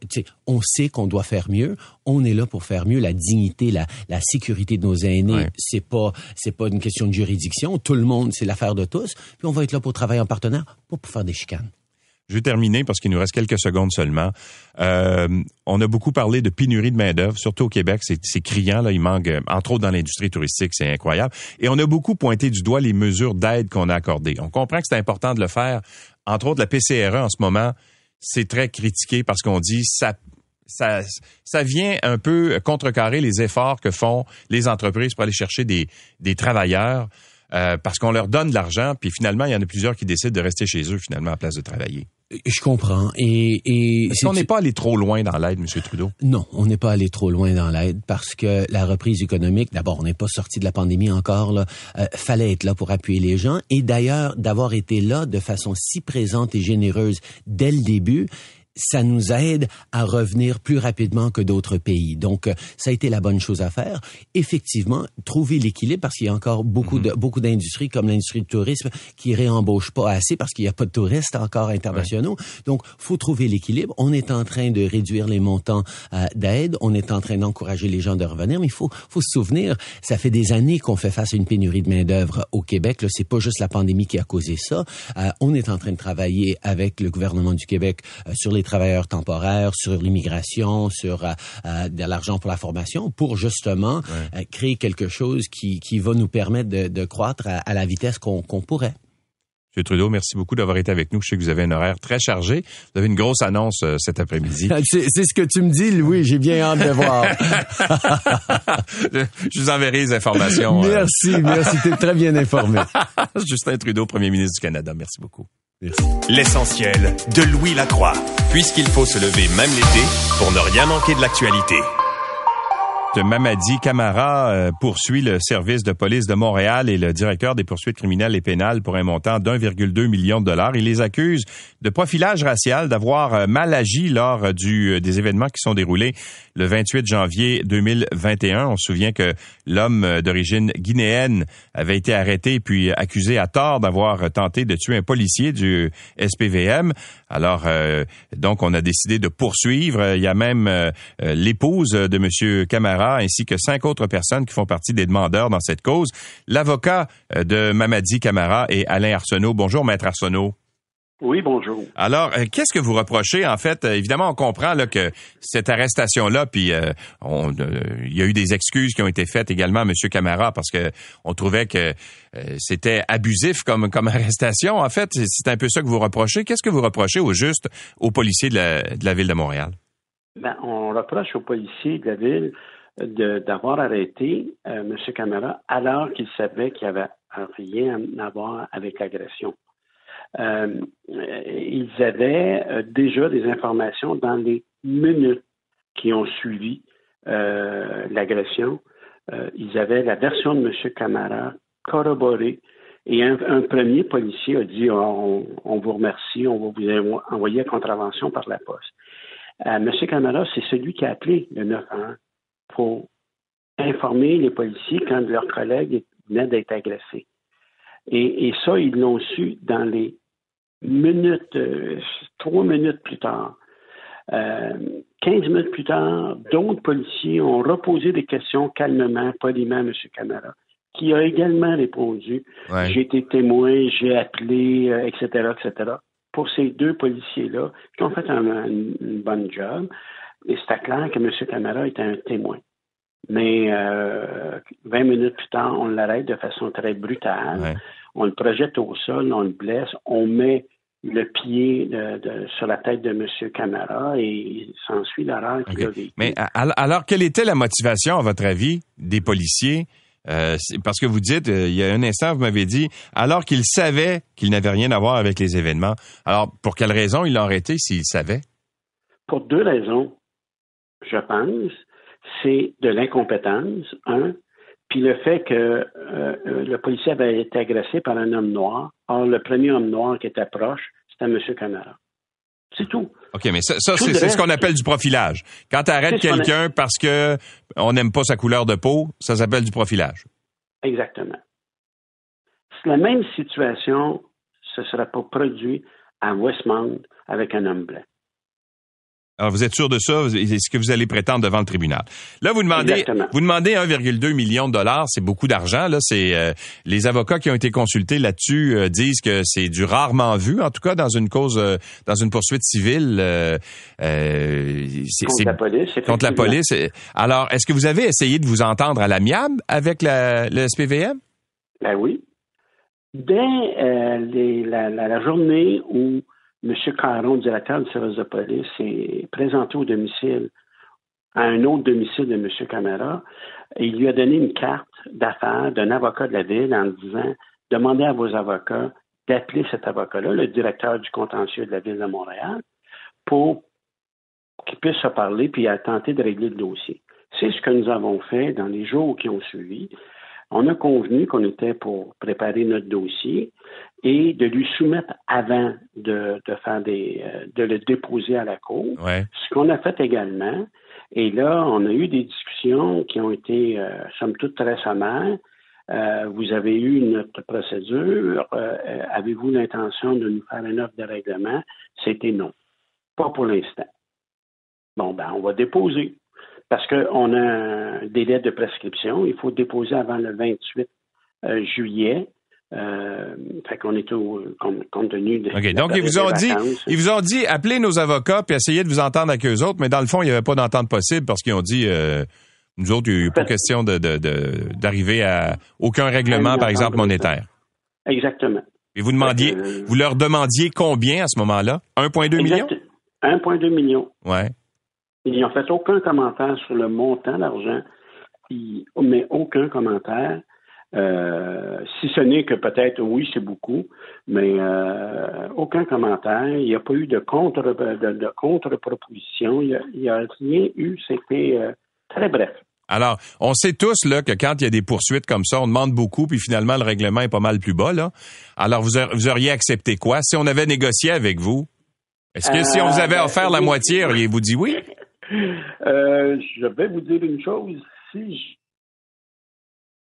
on sait qu'on doit faire mieux. On est là pour faire mieux. La dignité, la, la sécurité de nos aînés, c'est pas c'est pas une question de juridiction. Tout le monde c'est l'affaire de tous. Puis on va être là pour travailler en partenaire, pas pour faire des chicanes. Je vais terminer parce qu'il nous reste quelques secondes seulement. Euh, on a beaucoup parlé de pénurie de main d'œuvre, surtout au Québec, c'est criant là, il manque euh, entre autres dans l'industrie touristique, c'est incroyable. Et on a beaucoup pointé du doigt les mesures d'aide qu'on a accordées. On comprend que c'est important de le faire. Entre autres, la PCRE en ce moment, c'est très critiqué parce qu'on dit ça ça, ça vient un peu contrecarrer les efforts que font les entreprises pour aller chercher des, des travailleurs. Euh, parce qu'on leur donne de l'argent, puis finalement, il y en a plusieurs qui décident de rester chez eux, finalement, à place de travailler. Je comprends. Et, et Est-ce qu'on n'est pas allé trop loin dans l'aide, M. Trudeau? Non, on n'est pas allé trop loin dans l'aide parce que la reprise économique, d'abord, on n'est pas sorti de la pandémie encore. Là, euh, fallait être là pour appuyer les gens. Et d'ailleurs, d'avoir été là de façon si présente et généreuse dès le début, ça nous aide à revenir plus rapidement que d'autres pays. Donc, euh, ça a été la bonne chose à faire. Effectivement, trouver l'équilibre parce qu'il y a encore beaucoup de mhm. beaucoup d'industries comme l'industrie du tourisme qui réembauchent pas assez parce qu'il n'y a pas de touristes encore internationaux. Donc, faut trouver l'équilibre. On est en train de réduire les montants euh, d'aide. On est en train d'encourager les gens de revenir, mais il faut faut se souvenir, ça fait des années qu'on fait face à une pénurie de main d'œuvre au Québec. Là, c'est pas juste la pandémie qui a causé ça. Euh, on est en train de travailler avec le gouvernement du Québec sur les travailleurs temporaires, sur l'immigration, sur euh, euh, de l'argent pour la formation, pour justement euh, créer quelque chose qui, qui va nous permettre de, de croître à, la vitesse qu'on pourrait. M. Trudeau, merci beaucoup d'avoir été avec nous. Je sais que vous avez un horaire très chargé. Vous avez une grosse annonce cet après-midi. C'est ce que tu me dis, Louis. J'ai bien hâte de voir. je, vous enverrai les informations. Merci, merci. Tu es très bien informé. Justin Trudeau, premier ministre du Canada. Merci beaucoup. L'essentiel de Louis Lacroix, puisqu'il faut se lever même l'été pour ne rien manquer de l'actualité. Mamadi Camara euh, poursuit le service de police de Montréal et le directeur des poursuites criminelles et pénales pour un montant d'1,2 million de dollars. Il les accuse de profilage racial, d'avoir euh, mal agi lors euh, du, des événements qui sont déroulés le 28 janvier 2021. On se souvient que l'homme d'origine guinéenne avait été arrêté puis accusé à tort d'avoir tenté de tuer un policier du SPVM. Alors, donc, on a décidé de poursuivre. Il y a même l'épouse de Monsieur Camara ainsi que cinq autres personnes qui font partie des demandeurs dans cette cause. L'avocat euh, de Mamadi Camara est Alain Arsenault. Bonjour, Maître Arsenault. Oui, bonjour. Alors, euh, qu'est-ce que vous reprochez? En fait euh, Évidemment, on comprend là, que cette arrestation-là, puis il y a eu des excuses qui ont été faites également à M. Camara parce que on trouvait que c'était abusif comme comme arrestation. En fait, c'est un peu ça que vous reprochez. Qu'est-ce que vous reprochez au juste aux policiers de la, de la ville de Montréal? Ben, on reproche aux policiers de la ville d'avoir arrêté euh, M. Camara alors qu'il savait qu'il n'y avait rien à voir avec l'agression. Euh, ils avaient euh, déjà des informations dans les minutes qui ont suivi l'agression. ils avaient la version de M. Camara corroborée et un, premier policier a dit on, on, vous remercie, on va vous envoyer à contravention par la poste. M. Camara, c'est celui qui a appelé le 911 pour informer les policiers quand leurs collègues venaient d'être agressés. Et, ça, ils l'ont su dans les minutes, euh, trois minutes plus tard. Euh, quinze minutes plus tard, d'autres policiers ont reposé des questions calmement, poliment à M. Camara, qui a également répondu. J'ai été témoin, j'ai appelé, etc., euh, etc. Pour ces deux policiers-là, qui ont fait un, bon job, et c'était clair que M. Camara était un témoin. Mais euh, 20 minutes plus tard, on l'arrête de façon très brutale. On le projette au sol, on le blesse, on met le pied de, sur la tête de M. Camara et il s'ensuit l'horreur qu'il a vécu. Mais alors, quelle était la motivation, à votre avis, des policiers? Euh, parce que vous dites, euh, il y a un instant, vous m'avez dit, alors qu'il savait qu'il n'avait rien à voir avec les événements. Alors, pour quelle raison il l'a arrêté s'il savait? Pour deux raisons, je pense c'est de l'incompétence, un, puis le fait que euh, euh, le policier avait été agressé par un homme noir. Or, le premier homme noir qui était proche, c'était M. Camara. C'est tout. OK, mais ça, c'est ce qu'on appelle du profilage. Quand tu arrêtes quelqu'un parce que on n'aime pas sa couleur de peau, ça s'appelle du profilage. Exactement. C'est la même situation, ce ne serait pas produit à Westmount avec un homme blanc. Alors, vous êtes sûr de ça? Est-ce que vous allez prétendre devant le tribunal? Là, vous demandez, vous demandez 1,2 million de dollars. C'est beaucoup d'argent. Là, c'est euh, les avocats qui ont été consultés là-dessus euh, disent que c'est du rarement vu, en tout cas dans une cause, euh, dans une poursuite civile. contre la police. Contre la police. Alors, est-ce que vous avez essayé de vous entendre à l'amiable avec la, le SPVM? Ben oui. Dès les, la, la, journée où M. Caron, directeur du service de police, s'est présenté au domicile, à un autre domicile de M. Camara, et il lui a donné une carte d'affaires d'un avocat de la ville en disant demandez à vos avocats d'appeler cet avocat-là, le directeur du contentieux de la ville de Montréal, pour qu'il puisse se parler puis tenter de régler le dossier. C'est ce que nous avons fait dans les jours qui ont suivi. On a convenu qu'on était pour préparer notre dossier et de lui soumettre avant de, faire des, euh, de le déposer à la cour. Ce qu'on a fait également. Et là, on a eu des discussions qui ont été, euh, somme toute, très sommaires. Euh, vous avez eu notre procédure. Avez-vous l'intention de nous faire une offre de règlement? C'était non. Pas pour l'instant. Bon, ben, on va déposer parce qu'on a un délai de prescription. Il faut déposer avant le 28 euh, juillet. Euh, fait qu'on est au, compte, tenu de. OK. Donc, ils vous ont dit, ils vous ont dit, appelez nos avocats puis essayez de vous entendre avec eux autres, mais dans le fond, il n'y avait pas d'entente possible parce qu'ils ont dit, euh, nous autres, il n'y a eu pas question d'arriver à aucun règlement, par exemple, monétaire. Exactement. Et vous demandiez, vous leur demandiez combien à ce moment-là? 1,2 million? 1,2 million. Ouais. Ils n'ont fait aucun commentaire sur le montant d'argent, mais aucun commentaire. Euh, si ce n'est que peut-être, oui, c'est beaucoup, mais euh, aucun commentaire. Il n'y a pas eu de contre de, contre-proposition. Il n'y a, rien eu. C'était euh, très bref. Alors, on sait tous là que quand il y a des poursuites comme ça, on demande beaucoup, puis finalement le règlement est pas mal plus bas là. Alors, vous, auriez accepté quoi? Si on avait négocié avec vous Est-ce que si on vous avait offert la moitié, auriez-vous dit oui? Je vais vous dire une chose. Si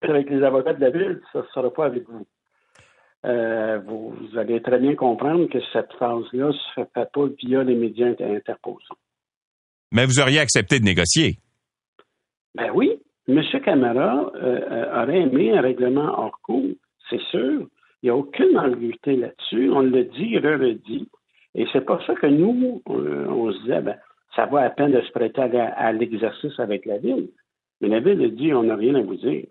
avec les avocats de la ville, ça ne sera pas avec vous. Euh, vous, allez très bien comprendre que cette phase-là ne se fait pas via les médias interposés. Mais vous auriez accepté de négocier. Ben oui. M. Camara euh, euh, aurait aimé un règlement hors cours, c'est sûr. Il n'y a aucune ambiguïté là-dessus. On le dit, il le dit. Et c'est pour ça que nous, on, se disait, ben, ça vaut à peine de se prêter à l'exercice avec la ville. Mais la Ville a dit on n'a rien à vous dire.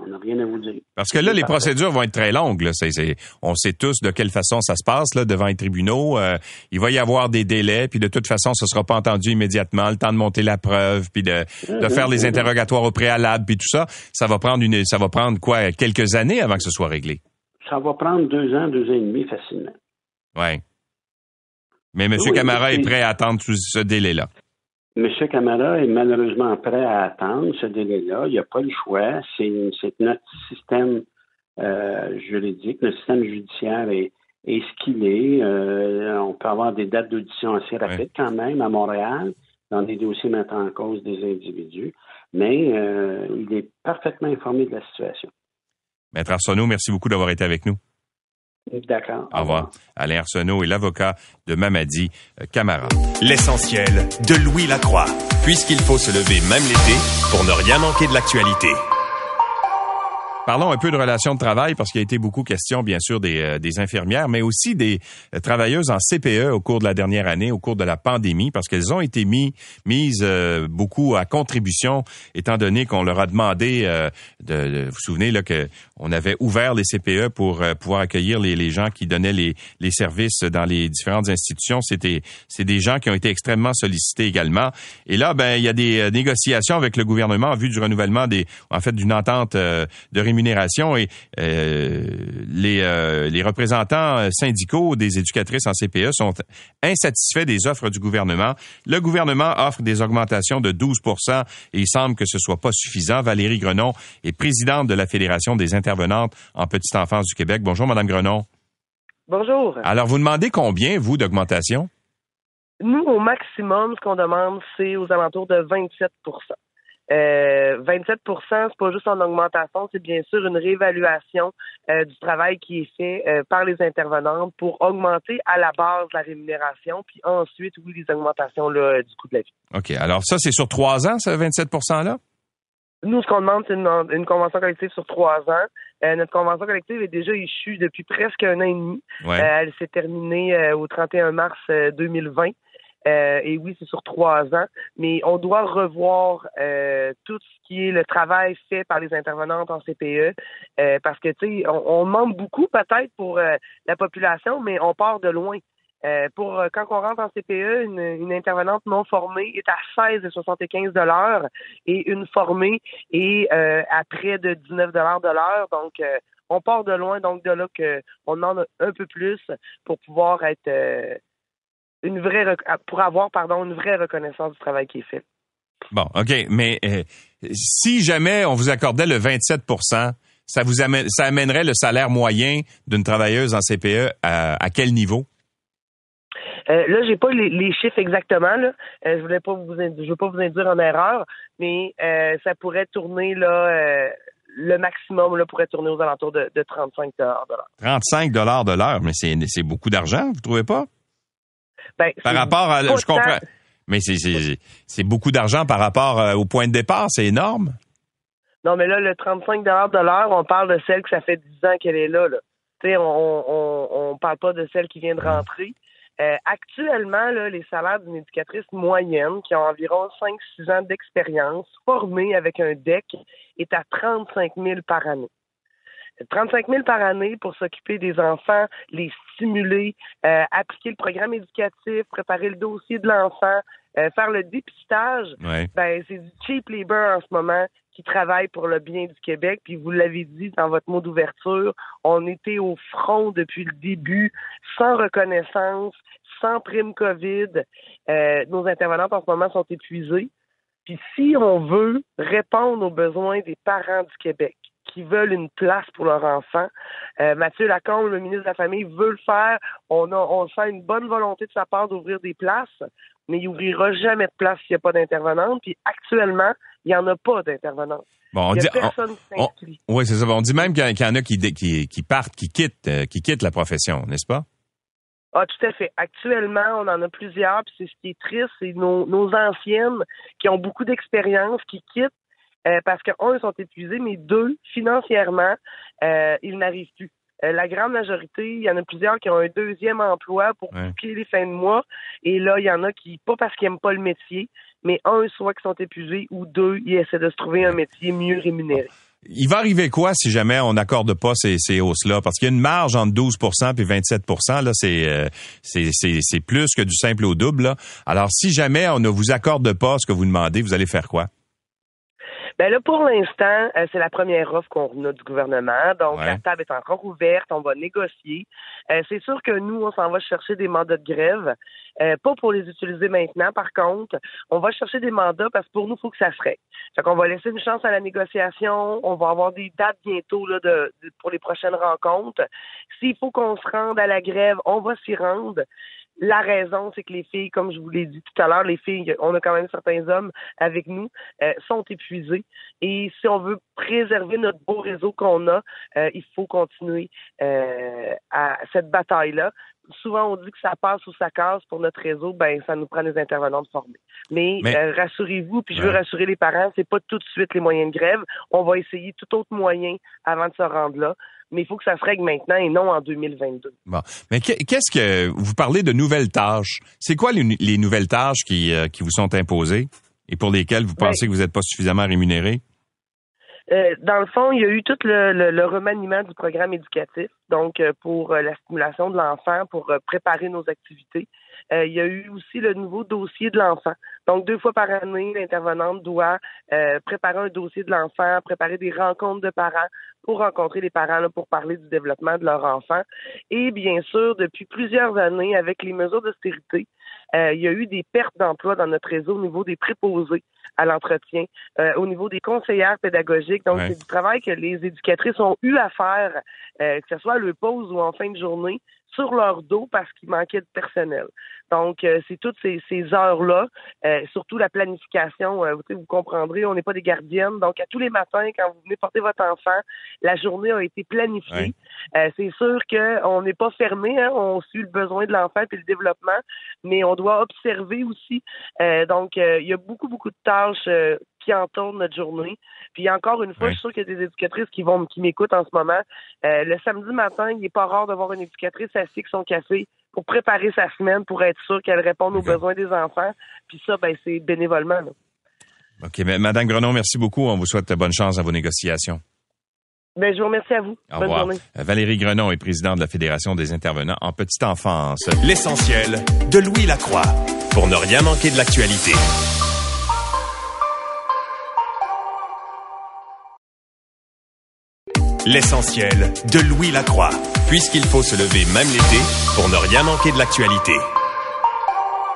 On n'a rien à vous dire. Parce que là, les procédures vont être très longues. Là. on sait tous de quelle façon ça se passe là, devant les tribunaux. Euh, il va y avoir des délais, puis de toute façon, ce ne sera pas entendu immédiatement. Le temps de monter la preuve, puis de, de faire les interrogatoires au préalable, puis tout ça. Ça va prendre une, ça va prendre quoi, quelques années avant que ce soit réglé? Ça va prendre deux ans, deux ans et demi facilement. Oui. Mais M. Camara est prêt à attendre ce délai-là. M. Camara est malheureusement prêt à attendre ce délai-là. Il n'y a pas le choix. C'est notre système euh, juridique, notre système judiciaire est, ce qu'il est. Euh, on peut avoir des dates d'audition assez rapides quand même à Montréal, dans des dossiers mettant en cause des individus, mais euh, il est parfaitement informé de la situation. Maître Arsenault, merci beaucoup d'avoir été avec nous. D'accord. Au revoir. Alain Arsenault est l'avocat de Mamadi euh, Camara. L'essentiel de Louis Lacroix, puisqu'il faut se lever même l'été pour ne rien manquer de l'actualité. Parlons un peu de relations de travail parce qu'il y a été beaucoup question, bien sûr, des, euh, des infirmières, mais aussi des euh, travailleuses en CPE au cours de la dernière année, au cours de la pandémie, parce qu'elles ont été mis, mises euh, beaucoup à contribution, étant donné qu'on leur a demandé de, vous vous souvenez là que on avait ouvert les CPE pour pouvoir accueillir les, gens qui donnaient les, services dans les différentes institutions. C'était c'est des gens qui ont été extrêmement sollicités également. Et là, ben il y a des négociations avec le gouvernement en vue du renouvellement des, en fait, d'une entente de rémunération et euh, les, euh, les représentants syndicaux des éducatrices en CPE sont insatisfaits des offres du gouvernement. Le gouvernement offre des augmentations de 12% et il semble que ce soit pas suffisant. Valérie Grenon est présidente de la Fédération des intervenantes en petite enfance du Québec. Bonjour, Madame Grenon. Bonjour. Alors, vous demandez combien, vous, d'augmentation? Nous, au maximum, ce qu'on demande, c'est aux alentours de 27 euh, 27 c'est pas juste en augmentation, c'est bien sûr une réévaluation euh, du travail qui est fait euh, par les intervenantes pour augmenter à la base la rémunération, puis ensuite, oui, les augmentations là, du coût de la vie. OK. Alors ça, c'est sur trois ans, ce 27 %-là? Nous, ce qu'on demande, c'est une, convention collective sur trois ans. Euh, notre convention collective est déjà issue depuis presque un an et demi. elle s'est terminée au 31 mars 2020. Euh, et oui, c'est sur trois ans, mais on doit revoir euh, tout ce qui est le travail fait par les intervenantes en CPE, euh, parce que tu sais, on, on, demande beaucoup peut-être pour la population, mais on part de loin. Pour quand on rentre en CPE, une, intervenante non formée est à 16,75 dollars et une formée est à près de 19 dollars de l'heure. Donc on part de loin, donc de là qu'on demande un peu plus pour pouvoir être une vraie pour avoir pardon une vraie reconnaissance du travail qui est fait. Bon, OK, mais euh, si jamais on vous accordait le 27% ça vous amène, ça amènerait le salaire moyen d'une travailleuse en CPE à, quel niveau? Euh, là, j'ai pas les, chiffres exactement. Là. Euh, je voulais pas vous, je veux pas vous induire en erreur, mais euh, ça pourrait tourner là. le maximum là, pourrait tourner aux alentours de, 35 de l'heure. 35 de l'heure, mais c'est beaucoup d'argent, vous trouvez pas? Ben, par rapport à, je comprends. Mais c'est beaucoup d'argent par rapport euh, au point de départ, c'est énorme. Non, mais là, le 35 de l'heure, on parle de celle que ça fait 10 ans qu'elle est là. là. Tu sais, on, on, parle pas de celle qui vient de rentrer. Euh, actuellement, là, les salaires d'une éducatrice moyenne qui a environ 5-6 ans d'expérience, formée avec un DEC, est à 35 000 par année. 35 000 par année pour s'occuper des enfants, les stimuler, euh, appliquer le programme éducatif, préparer le dossier de l'enfant, euh, faire le dépistage. Ben, c'est du cheap labor en ce moment qui travaillent pour le bien du Québec. Puis vous l'avez dit dans votre mot d'ouverture, on était au front depuis le début, sans reconnaissance, sans prime COVID. Euh, nos intervenantes en ce moment sont épuisées. Puis si on veut répondre aux besoins des parents du Québec, qui veulent une place pour leur enfant. Euh, Mathieu Lacombe, le ministre de la Famille, veut le faire. On, a, on sent une bonne volonté de sa part d'ouvrir des places, mais il ouvrira jamais de place s'il n'y a pas d'intervenante. Puis actuellement, il n'y en a pas d'intervenante. Bon, on dit, oui, c'est ça. On dit même qu'il y, en a qui, qui, partent, qui quittent, euh, qui quittent la profession, n'est-ce pas? Ah, tout à fait. Actuellement, on en a plusieurs, puis c'est ce qui est triste, c'est nos, nos anciennes qui ont beaucoup d'expérience, qui quittent euh, parce que, un, ils sont épuisés, mais deux, financièrement, euh, ils n'arrivent plus. Euh, la grande majorité, il y en a plusieurs qui ont un deuxième emploi pour boucler les fins de mois. Et là, il y en a qui, pas parce qu'ils n'aiment pas le métier, mais un, soit qu'ils sont épuisés, ou deux, ils essaient de se trouver un métier mieux rémunéré. Il va arriver quoi si jamais on n'accorde pas ces, ces hausses-là? Parce qu'il y a une marge entre 12% et 27 là, c'est, c'est, plus que du simple au double. Alors, si jamais on ne vous accorde pas ce que vous demandez, vous allez faire quoi? Ben là, pour l'instant, euh, c'est la première offre qu'on a du gouvernement. Donc, la table est encore ouverte. On va négocier. Euh, c'est sûr que nous, on s'en va chercher des mandats de grève. Euh, pas pour les utiliser maintenant, par contre. On va chercher des mandats parce que pour nous, il faut que ça se règle. Fait qu'on va laisser une chance à la négociation. On va avoir des dates bientôt là, de, pour les prochaines rencontres. S'il faut qu'on se rende à la grève, on va s'y rendre. La raison, c'est que les filles, comme je vous l'ai dit tout à l'heure, les filles, on a quand même certains hommes avec nous, euh, sont épuisés. Et si on veut préserver notre beau réseau qu'on a, euh, il faut continuer euh, à cette bataille-là. Souvent, on dit que ça passe ou ça casse pour notre réseau, ben ça nous prend des intervenants formés. Mais, Mais... rassurez-vous, puis je veux rassurer les parents, c'est pas tout de suite les moyens de grève. On va essayer tout autre moyen avant de se rendre là mais il faut que ça se règle maintenant et non en 2022. Bon, mais qu'est-ce que vous parlez de nouvelles tâches. C'est quoi les, nouvelles tâches qui, euh, qui vous sont imposées et pour lesquelles vous pensez que vous n'êtes pas suffisamment rémunéré euh, dans le fond, il y a eu tout le, remaniement du programme éducatif, donc euh, pour la stimulation de l'enfant, pour préparer nos activités. il y a eu aussi le nouveau dossier de l'enfant. Donc, deux fois par année, l'intervenante doit préparer un dossier de l'enfant, préparer des rencontres de parents pour rencontrer les parents, là, pour parler du développement de leur enfant. Et bien sûr, depuis plusieurs années, avec les mesures d'austérité, euh, il y a eu des pertes d'emplois dans notre réseau au niveau des préposés à l'entretien, euh, au niveau des conseillères pédagogiques. Donc, c'est du travail que les éducatrices ont eu à faire, euh, que ce soit à le pause ou en fin de journée, sur leur dos parce qu'il manquait de personnel. Donc, euh, c'est toutes ces, ces heures-là, euh, surtout la planification. Euh, vous, vous comprendrez, on n'est pas des gardiennes. Donc, à tous les matins, quand vous venez porter votre enfant, la journée a été planifiée. c'est sûr qu'on n'est pas fermé, hein, on suit le besoin de l'enfant et le développement, mais on doit observer aussi. donc, il y a beaucoup, beaucoup de tâches qui entourent notre journée. Puis encore une fois, je suis sûre qu'il y a des éducatrices qui vont qui m'écoutent en ce moment. le samedi matin, il n'est pas rare de voir une éducatrice assise avec son café pour préparer sa semaine, pour être sûr qu'elle réponde aux besoins des enfants. Puis ça, ben, c'est bénévolement. OK. Mais Madame Grenon, merci beaucoup. On vous souhaite bonne chance dans vos négociations. Ben, je vous remercie à vous. Au bonne revoir. journée. Valérie Grenon est présidente de la Fédération des intervenants en petite enfance. L'essentiel de Louis Lacroix pour ne rien manquer de l'actualité. L'essentiel de Louis Lacroix puisqu'il faut se lever même l'été pour ne rien manquer de l'actualité.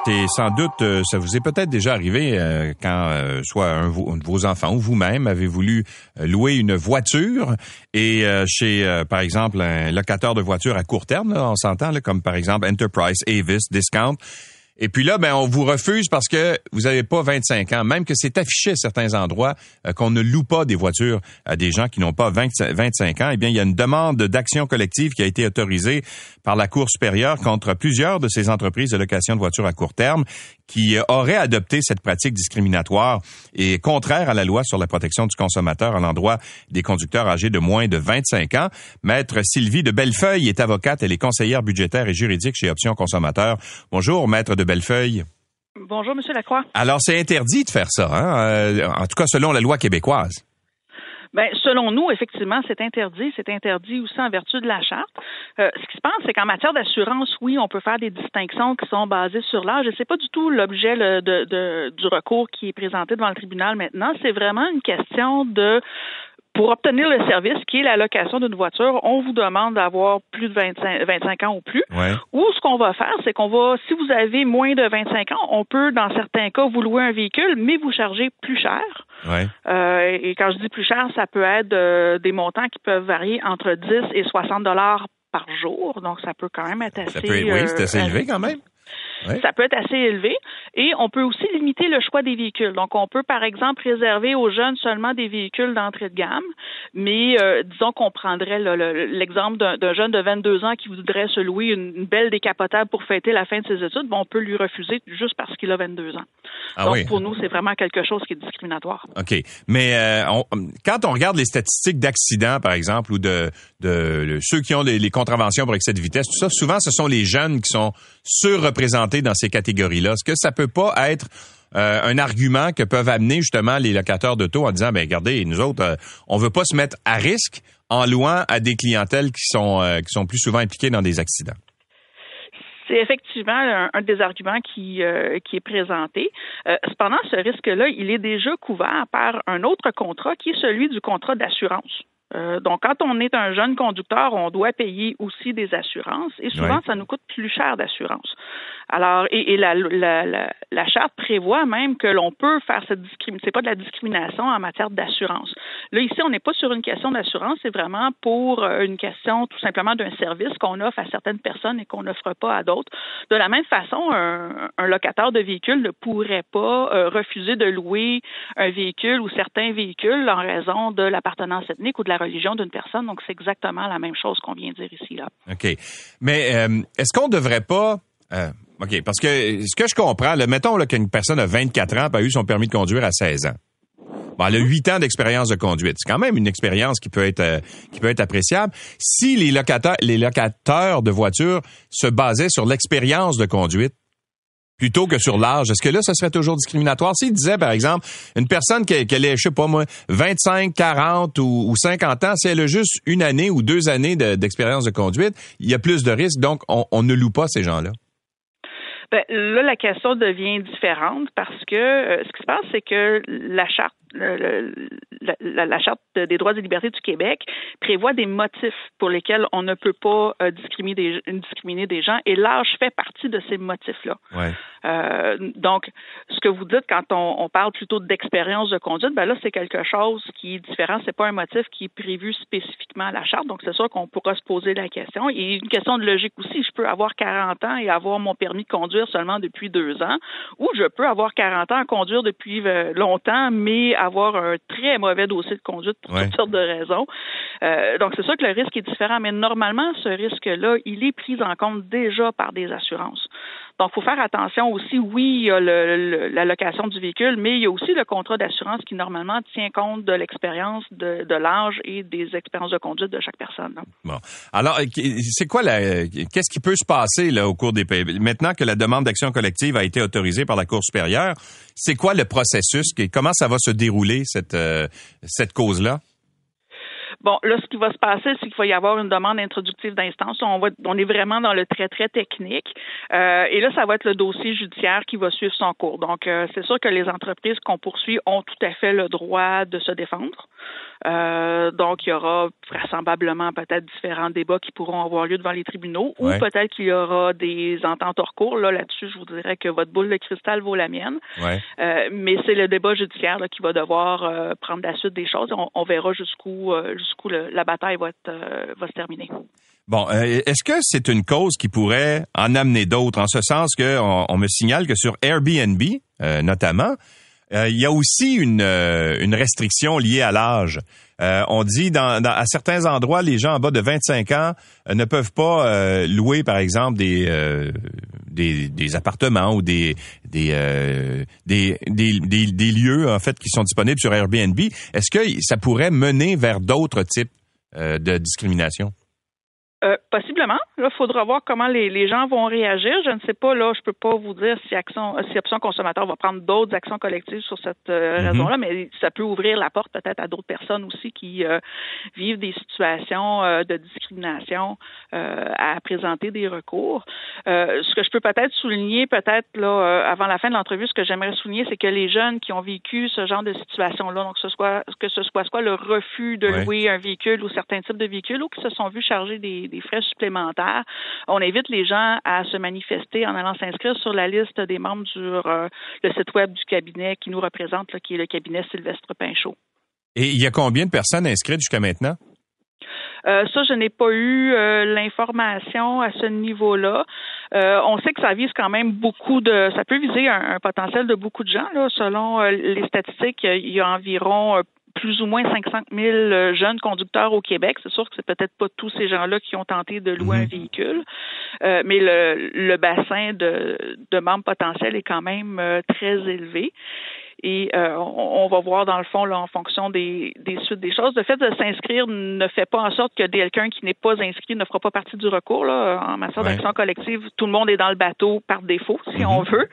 Et sans doute, euh, ça vous est peut-être déjà arrivé euh, quand euh, soit un, de vos enfants ou vous-même avez voulu louer une voiture et chez, par exemple, un locateur de voiture à court terme, on s'entend, comme par exemple Enterprise, Avis, Discount, et puis là, ben, on vous refuse parce que vous n'avez pas 25 ans, même que c'est affiché à certains endroits euh, qu'on ne loue pas des voitures à des gens qui n'ont pas 25 ans. Eh bien, il y a une demande d'action collective qui a été autorisée par la Cour supérieure contre plusieurs de ces entreprises de location de voitures à court terme qui auraient adopté cette pratique discriminatoire et contraire à la loi sur la protection du consommateur à l'endroit des conducteurs âgés de moins de 25 ans. Maître Sylvie de Bellefeuille est avocate, elle est conseillère budgétaire et juridique chez Options Consommateurs. Bonjour, Maître de Bellefeuille. Bonjour, Monsieur Lacroix. Alors, c'est interdit de faire ça, hein? Euh, en tout cas selon la loi québécoise. Ben, selon nous, effectivement, c'est interdit. C'est interdit aussi en vertu de la charte. Euh, ce qui se passe, c'est qu'en matière d'assurance, oui, on peut faire des distinctions qui sont basées sur l'âge. Et c'est pas du tout l'objet de, de, du recours qui est présenté devant le tribunal maintenant. C'est vraiment une question de pour obtenir le service qui est la location d'une voiture, on vous demande d'avoir plus de 25, 25 ans ou plus. Ou ce qu'on va faire, c'est qu'on va, si vous avez moins de 25 ans, on peut, dans certains cas, vous louer un véhicule, mais vous charger plus cher. Euh, et quand je dis plus cher, ça peut être euh, des montants qui peuvent varier entre 10 et 60 dollars par jour. Donc, ça peut quand même être assez... Ça peut, oui, c'est assez euh, élevé quand même. Ça peut être assez élevé. Et on peut aussi limiter le choix des véhicules. Donc, on peut, par exemple, réserver aux jeunes seulement des véhicules d'entrée de gamme. Mais euh, disons qu'on prendrait l'exemple d'un jeune de 22 ans qui voudrait se louer une, belle décapotable pour fêter la fin de ses études. Bon, on peut lui refuser juste parce qu'il a 22 ans. Ah Donc, pour nous, c'est vraiment quelque chose qui est discriminatoire. OK. Mais euh, quand on regarde les statistiques d'accidents, par exemple, ou de, de, ceux qui ont les, contraventions pour excès de vitesse, tout ça, souvent, ce sont les jeunes qui sont surreprésentés dans ces catégories-là. Est-ce que ça peut pas être euh, un argument que peuvent amener justement les locataires d'auto en disant, ben regardez, nous autres, euh, on veut pas se mettre à risque en louant à des clientèles qui sont euh, qui sont plus souvent impliquées dans des accidents? C'est effectivement un, des arguments qui, qui est présenté. cependant, ce risque-là, il est déjà couvert par un autre contrat qui est celui du contrat d'assurance. Euh, donc, quand on est un jeune conducteur, on doit payer aussi des assurances et souvent, ça nous coûte plus cher d'assurance. Alors, et, la, la, la, charte prévoit même que l'on peut faire cette discrimination. C'est pas de la discrimination en matière d'assurance. Là, ici, on n'est pas sur une question d'assurance, c'est vraiment pour euh, une question tout simplement d'un service qu'on offre à certaines personnes et qu'on n'offre pas à d'autres. De la même façon, un, locataire de véhicule ne pourrait pas euh, refuser de louer un véhicule ou certains véhicules en raison de l'appartenance ethnique ou de la religion d'une personne. Donc, c'est exactement la même chose qu'on vient de dire ici. Là. OK. Mais euh, est-ce qu'on ne devrait pas... OK, parce que ce que je comprends, là, mettons qu'une personne a 24 ans et a eu son permis de conduire à 16 ans. Bon, elle a 8 ans d'expérience de conduite. C'est quand même une expérience qui peut être euh, qui peut être appréciable. Si les locataires les locataires de voitures se basaient sur l'expérience de conduite, plutôt que sur l'âge. Est-ce que là, ce serait toujours discriminatoire? S'il disait, par exemple, une personne qui, qui a, je sais pas moi, 25, 40 ou, 50 ans, si elle a juste une année ou deux années d'expérience de, conduite, il y a plus de risques, donc on, ne loue pas ces gens-là. Ben, là, la question devient différente parce que euh, ce qui se passe, c'est que la charte la, Charte des droits et libertés du Québec prévoit des motifs pour lesquels on ne peut pas euh, discriminer, des, discriminer des gens et l'âge fait partie de ces motifs-là. Euh, donc, ce que vous dites quand on, parle plutôt d'expérience de conduite, ben là, c'est quelque chose qui est différent. C'est pas un motif qui est prévu spécifiquement à la Charte. Donc, c'est sûr qu'on pourra se poser la question. Et une question de logique aussi. Je peux avoir 40 ans et avoir mon permis de conduire seulement depuis deux ans, ou je peux avoir 40 ans à conduire depuis euh, longtemps, mais avoir un très mauvais dossier de conduite pour toutes sortes de raisons. Euh, donc, c'est sûr que le risque est différent, mais normalement, ce risque-là, il est pris en compte déjà par des assurances. Donc, il faut faire attention aussi. Oui, il y a la location du véhicule, mais il y a aussi le contrat d'assurance qui, normalement, tient compte de l'expérience, de, l'âge et des expériences de conduite de chaque personne. Bon. Alors, c'est quoi la, qu'est-ce qui peut se passer, là, au cours des pays? Maintenant que la demande d'action collective a été autorisée par la Cour supérieure, c'est quoi le processus? Comment ça va se dérouler, cette, euh, cette cause-là? Bon, là, ce qui va se passer, c'est qu'il va y avoir une demande introductive d'instance. On, va, on est vraiment dans le très, très technique. Euh, et là, ça va être le dossier judiciaire qui va suivre son cours. Donc, euh, c'est sûr que les entreprises qu'on poursuit ont tout à fait le droit de se défendre. Euh, donc, il y aura vraisemblablement peut-être différents débats qui pourront avoir lieu devant les tribunaux ou peut-être qu'il y aura des ententes hors cours. Là, là-dessus, je vous dirais que votre boule de cristal vaut la mienne. Euh, mais c'est le débat judiciaire là, qui va devoir euh, prendre la suite des choses. On, verra jusqu'où jusqu'où la bataille va, être, va se terminer. Bon, est-ce que c'est une cause qui pourrait en amener d'autres, en ce sens que on me signale que sur Airbnb, notamment, euh, il y a aussi une, euh, restriction liée à l'âge. Euh, on dit dans, à certains endroits, les gens en bas de 25 ans ne peuvent pas louer, par exemple, des, des, appartements ou des des, des, des, lieux en fait qui sont disponibles sur Airbnb. Est-ce que ça pourrait mener vers d'autres types de discrimination? Euh, possiblement. Là, il faudra voir comment les, gens vont réagir. Je ne sais pas, là, je peux pas vous dire si Action, si Option Consommateur va prendre d'autres actions collectives sur cette euh, mhm. raison-là, mais ça peut ouvrir la porte peut-être à d'autres personnes aussi qui euh, vivent des situations euh, de discrimination à présenter des recours. ce que je peux peut-être souligner, peut-être là, avant la fin de l'entrevue, ce que j'aimerais souligner, c'est que les jeunes qui ont vécu ce genre de situation-là, donc ce soit que ce soit soit le refus de louer un véhicule ou certains types de véhicules, ou qui se sont vus charger des, des frais supplémentaires, on invite les gens à se manifester en allant s'inscrire sur la liste des membres sur euh, le site web du cabinet qui nous représente, qui est le cabinet Sylvestre Pinchot. Et il y a combien de personnes inscrites jusqu'à maintenant? Euh, ça, je n'ai pas eu euh, l'information à ce niveau-là. on sait que ça vise quand même beaucoup de, ça peut viser un, potentiel de beaucoup de gens. Là, selon les statistiques, il y a environ plus ou moins 500 000 euh, jeunes conducteurs au Québec. C'est sûr que c'est peut-être pas tous ces gens-là qui ont tenté de louer un mhm. véhicule, euh, mais le, le bassin de, de, membres potentiels est quand même euh, très élevé. Et on, va voir dans le fond, là, en fonction des, des suites des choses. Le fait de s'inscrire ne fait pas en sorte que quelqu'un qui n'est pas inscrit ne fera pas partie du recours. Là. En matière d'action collective, tout le monde est dans le bateau par défaut, si mhm. on veut.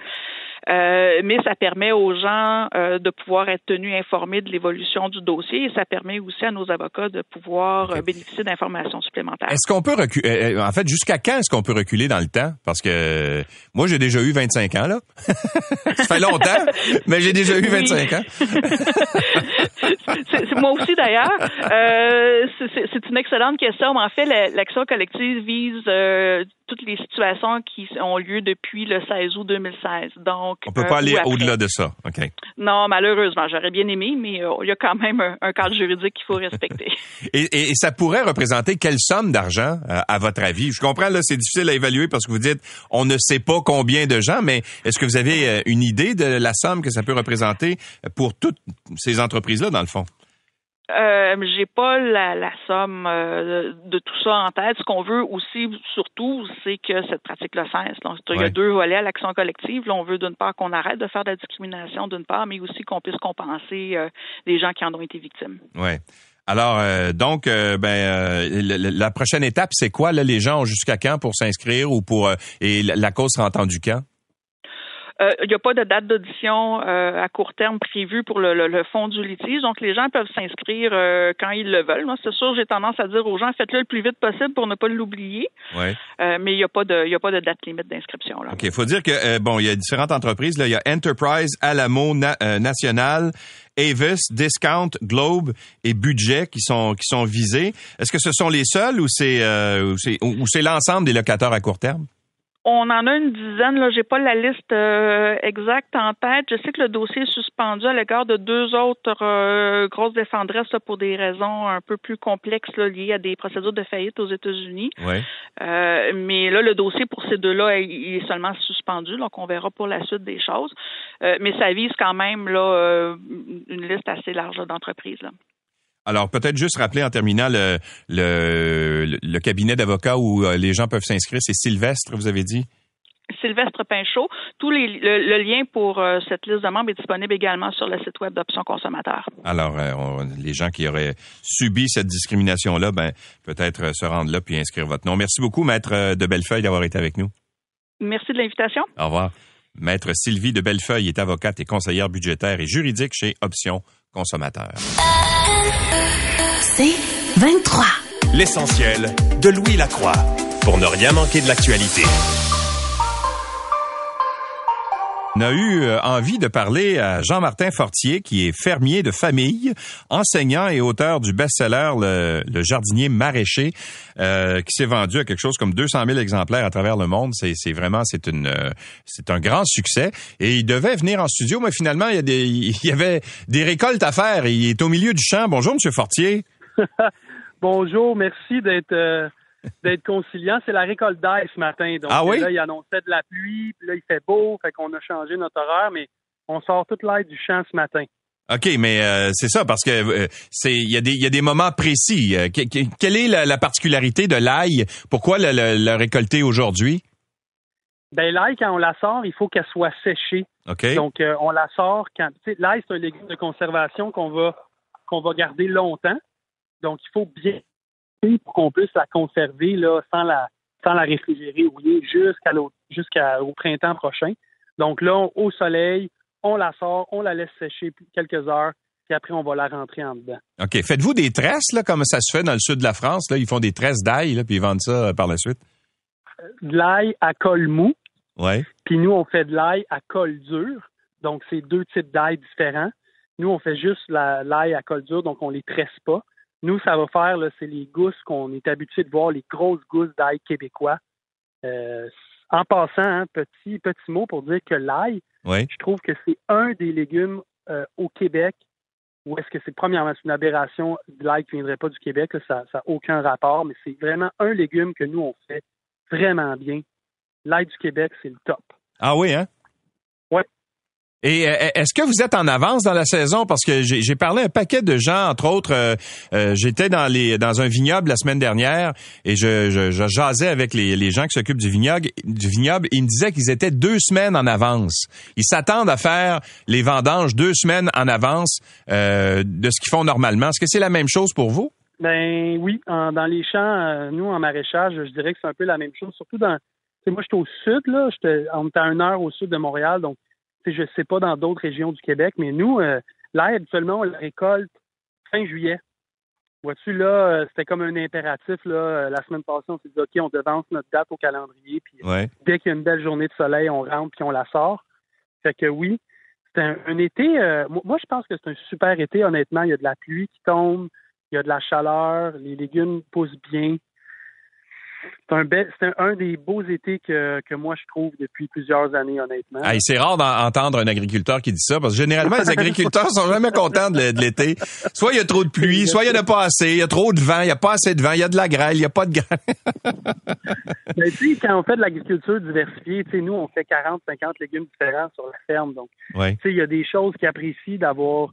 Euh, mais ça permet aux gens euh, de pouvoir être tenus informés de l'évolution du dossier et ça permet aussi à nos avocats de pouvoir euh, bénéficier d'informations supplémentaires. Est-ce qu'on peut reculer, en fait, jusqu'à quand est-ce qu'on peut reculer dans le temps? Parce que moi, j'ai déjà eu 25 ans, là. ça fait longtemps, mais j'ai déjà eu 25 ans. c'est, moi aussi, d'ailleurs. c'est, une excellente question. Mais en fait, l'action collective vise toutes les situations qui ont lieu depuis le 16 août 2016. Donc, on peut pas euh, aller au-delà de ça. OK. Non, malheureusement, j'aurais bien aimé, mais euh, il y a quand même un, cadre juridique qu'il faut respecter. et, ça pourrait représenter quelle somme d'argent, euh, à votre avis? Je comprends, là, c'est difficile à évaluer parce que vous dites, on ne sait pas combien de gens, mais est-ce que vous avez une idée de la somme que ça peut représenter pour toutes ces entreprises-là, dans le fond? Euh, j'ai pas la, la somme euh, de tout ça en tête. Ce qu'on veut aussi, surtout, c'est que cette pratique-là cesse. Donc, il y a deux volets à l'action collective. Là, on veut d'une part qu'on arrête de faire de la discrimination, d'une part, mais aussi qu'on puisse compenser euh, les gens qui en ont été victimes. Ouais. Alors, euh, donc, ben, la, prochaine étape, c'est quoi? Là, les gens ont jusqu'à quand pour s'inscrire ou pour et la, cause sera entendue quand? Euh, il n'y a pas de date d'audition euh, à court terme prévue pour le, le, fond du litige. Donc, les gens peuvent s'inscrire euh, quand ils le veulent. Moi, c'est sûr, j'ai tendance à dire aux gens, faites-le le plus vite possible pour ne pas l'oublier. Ouais. mais il n'y a pas de, il y a pas de date limite d'inscription. OK. Il faut dire que, bon, il y a différentes entreprises. Là, il y a Enterprise, Alamo, National, Avis, Discount, Globe et Budget qui sont qui sont visés. Est-ce que ce sont les seuls ou c'est ou c'est l'ensemble des locataires à court terme? On en a une dizaine. Là, j'ai pas la liste euh, exacte en tête. Je sais que le dossier est suspendu à l'égard de deux autres euh, grosses défendresses pour des raisons un peu plus complexes liées à des procédures de faillite aux États-Unis. Euh, mais là, le dossier pour ces deux-là, il est seulement suspendu, donc on verra pour la suite des choses. mais ça vise quand même là une liste assez large d'entreprises. Alors, peut-être juste rappeler en terminant le, le, cabinet d'avocats où euh, les gens peuvent s'inscrire. C'est Sylvestre, vous avez dit? Sylvestre Pinchot. Tout les, le, lien pour euh, cette liste de membres est disponible également sur le site web d'Options Consommateurs. Alors, euh, les gens qui auraient subi cette discrimination-là, ben, peut-être se rendre là puis inscrire votre nom. Merci beaucoup, Maître de Bellefeuille, d'avoir été avec nous. Merci de l'invitation. Au revoir. Maître Sylvie de Bellefeuille est avocate et conseillère budgétaire et juridique chez Options Consommateurs. C'est 23. L'essentiel de Louis Lacroix pour ne rien manquer de l'actualité. On a eu euh, envie de parler à Jean-Martin Fortier, qui est fermier de famille, enseignant et auteur du best-seller le, jardinier maraîcher, euh, qui s'est vendu à quelque chose comme 200 000 exemplaires à travers le monde. C'est vraiment, c'est une, euh, c'est un grand succès. Et il devait venir en studio, mais finalement, il y, a des, il y avait des récoltes à faire. il est au milieu du champ. Bonjour, Monsieur Fortier. Bonjour, merci d'être d'être conciliant. C'est la récolte d'ail ce matin. Donc ah oui? là, il annonçait de la pluie, puis là, il fait beau, fait qu'on a changé notre horaire, mais on sort toute l'ail du champ ce matin. OK, mais euh, c'est ça, parce que euh, c'est il y, a des, y a des moments précis. Euh, quelle est la, particularité de l'ail? Pourquoi le, récolter aujourd'hui? Ben l'ail, quand on la sort, il faut qu'elle soit séchée. OK. Donc, on la sort quand... L'ail, c'est un légume de conservation qu'on va, qu'on va garder longtemps. Donc, il faut bien pour qu'on puisse la conserver là, sans la sans la réfrigérer oui, jusqu'à jusqu'au printemps prochain. Donc là, au soleil, on la sort, on la laisse sécher quelques heures, puis après, on va la rentrer en dedans. OK. Faites-vous des tresses, là, comme ça se fait dans le sud de la France? Là, ils font des tresses d'ail, puis ils vendent ça euh, par la suite? De l'ail à col mou. Ouais. Puis nous, on fait de l'ail à col dur. Donc, c'est deux types d'ail différents. Nous, on fait juste l'ail à col dur, donc on les tresse pas. Nous, ça va faire, c'est les gousses qu'on est habitué de voir, les grosses gousses d'ail québécois. Euh, en passant, hein, petit, petit mot pour dire que l'ail, je trouve que c'est un des légumes euh, au Québec où est-ce que c'est premièrement une aberration de l'ail qui ne viendrait pas du Québec, ça n'a aucun rapport, mais c'est vraiment un légume que nous, on fait vraiment bien. L'ail du Québec, c'est le top. Ah oui, hein? Et euh, est-ce que vous êtes en avance dans la saison? Parce que j'ai parlé à un paquet de gens, entre autres, euh, euh, j'étais dans les dans un vignoble la semaine dernière et je, je, je jasais avec les, les gens qui s'occupent du vignoble, du vignoble. Ils me disaient qu'ils étaient deux semaines en avance. Ils s'attendent à faire les vendanges deux semaines en avance de ce qu'ils font normalement. Est-ce que c'est la même chose pour vous? Ben oui, dans les champs, nous en maraîchage, je dirais que c'est un peu la même chose. Surtout dans, moi, j'étais au sud là, j'étais on était à une heure au sud de Montréal, donc je ne sais pas dans d'autres régions du Québec, mais nous, euh, l'ail, habituellement, on la récolte fin juillet. Vois-tu, là, euh, c'était comme un impératif. Là, euh, la semaine passée, on s'est dit, OK, on devance notre date au calendrier. Puis dès qu'il y a une belle journée de soleil, on rentre puis on la sort. Fait que oui, c'est un, été. moi, je pense que c'est un super été, honnêtement. Il y a de la pluie qui tombe, il y a de la chaleur, les légumes poussent bien c'est un, des beaux étés que, moi je trouve depuis plusieurs années, honnêtement. c'est rare d'entendre un agriculteur qui dit ça, parce que généralement, les agriculteurs sont jamais contents de, l'été. Soit il y a trop de pluie, soit il y en a pas assez, il y a trop de vent, il y a pas assez de vent, il y a de la grêle, il y a pas de grêle. Mais tu sais, quand on fait de l'agriculture diversifiée, tu sais, nous, on fait 40, 50 légumes différents sur la ferme. Donc, tu sais, il y a des choses qui apprécient d'avoir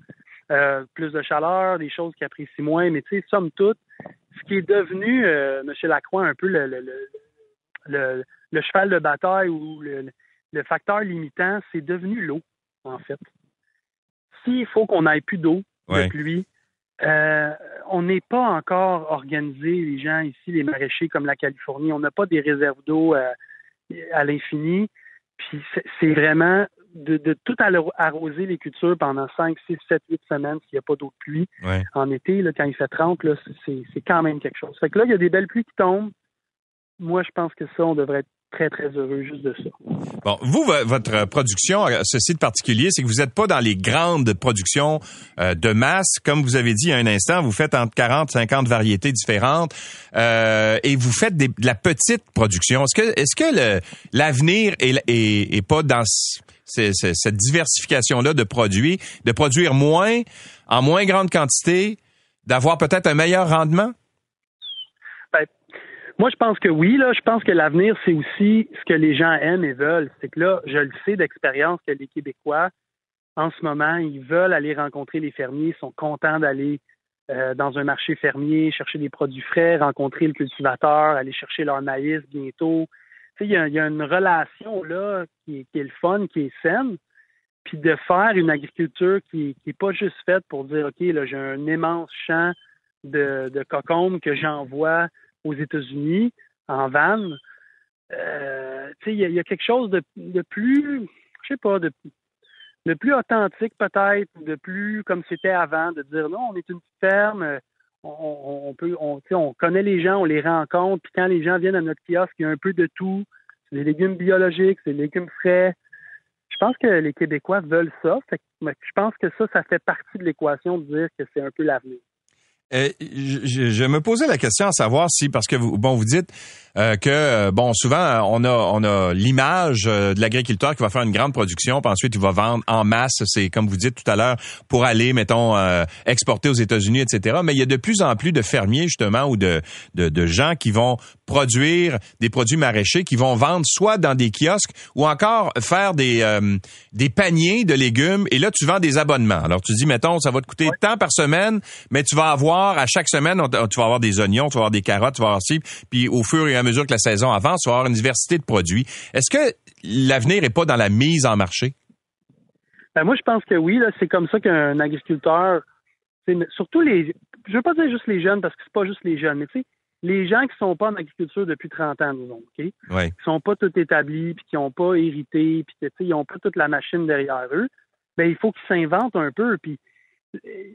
euh, plus de chaleur, des choses qui apprécient moins, mais tu sais, somme toute, ce qui est devenu, euh, M. Lacroix, un peu le, le, le, cheval de bataille ou le, facteur limitant, c'est devenu l'eau, en fait. S'il faut qu'on ait plus d'eau, de pluie, euh, on n'est pas encore organisé, les gens ici, les maraîchers comme la Californie. On n'a pas des réserves d'eau euh, à l'infini. Puis c'est vraiment de, tout arroser les cultures pendant 5, 6, 7, 8 semaines s'il n'y a pas d'eau de pluie. En été, là, quand il fait 30, c'est quand même quelque chose. Fait que là, il y a des belles pluies qui tombent. Moi, je pense que ça, on devrait être très, très heureux juste de ça. Bon, vous, votre production, euh, ceci de particulier, c'est que vous n'êtes pas dans les grandes productions euh, de masse. Comme vous avez dit il y a un instant, vous faites entre 40 50 variétés différentes euh, et vous faites de la petite production. Est-ce que, est-ce que l'avenir est, est, est, pas dans cette diversification-là de produits, de produire moins, en moins grande quantité, d'avoir peut-être un meilleur rendement? Ben, moi, je pense que oui. Là, je pense que l'avenir, c'est aussi ce que les gens aiment et veulent. C'est que là, je le sais d'expérience que les Québécois, en ce moment, ils veulent aller rencontrer les fermiers, ils sont contents d'aller euh, dans un marché fermier, chercher des produits frais, rencontrer le cultivateur, aller chercher leur maïs bientôt, il y, a une relation là qui, est le fun, qui est saine, puis de faire une agriculture qui n'est pas juste faite pour dire OK, là, j'ai un immense champ de, de que j'envoie aux États-Unis en vanne. Euh, il y, a quelque chose de, de plus, je sais pas, de, de plus authentique peut-être, de plus comme c'était avant, de dire non, on est une ferme, on, peut, on, on connaît les gens, on les rencontre, puis quand les gens viennent à notre kiosque, il y a un peu de tout. C'est des légumes biologiques, c'est des légumes frais. Je pense que les Québécois veulent ça. je pense que ça, ça fait partie de l'équation de dire que c'est un peu l'avenir. Euh, je, je, me posais la question à savoir si, parce que vous, bon, vous dites euh, que euh, bon, souvent on a on a l'image de l'agriculteur qui va faire une grande production, puis ensuite il va vendre en masse. C'est comme vous dites tout à l'heure pour aller, mettons, exporter aux États-Unis, etc. Mais il y a de plus en plus de fermiers justement ou de, de, de gens qui vont produire des produits maraîchers, qui vont vendre soit dans des kiosques ou encore faire des des paniers de légumes. Et là, tu vends des abonnements. Alors tu dis, mettons, ça va te coûter tant par semaine, mais tu vas avoir à chaque semaine, tu vas avoir des oignons, tu vas avoir des carottes, tu vas avoir ci, puis au fur et à mesure que la saison avance, tu vas avoir une diversité de produits. Est-ce que l'avenir n'est pas dans la mise en marché? Ben moi, je pense que oui. C'est comme ça qu'un agriculteur, surtout les, je veux pas dire juste les jeunes parce que c'est pas juste les jeunes, mais tu sais, les gens qui sont pas en agriculture depuis 30 ans, disons, OK? Ouais. Qui sont pas tout établis, puis qui n'ont pas hérité, puis ils n'ont pas toute la machine derrière eux, ben il faut qu'ils s'inventent un peu. Puis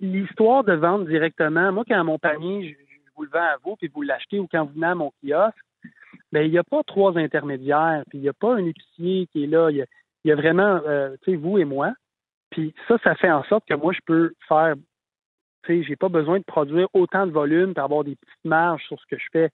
l'histoire de vendre directement, moi, quand mon panier, je, vous le vends à vous, puis vous l'achetez, ou quand vous venez à mon kiosque, ben il n'y a pas trois intermédiaires, puis il n'y a pas un épicier qui est là. Il y a, vraiment, euh, tu sais, vous et moi. Puis ça, ça fait en sorte que moi, je peux faire, tu sais, j'ai pas besoin de produire autant de volume pour avoir des petites marges sur ce que je fais.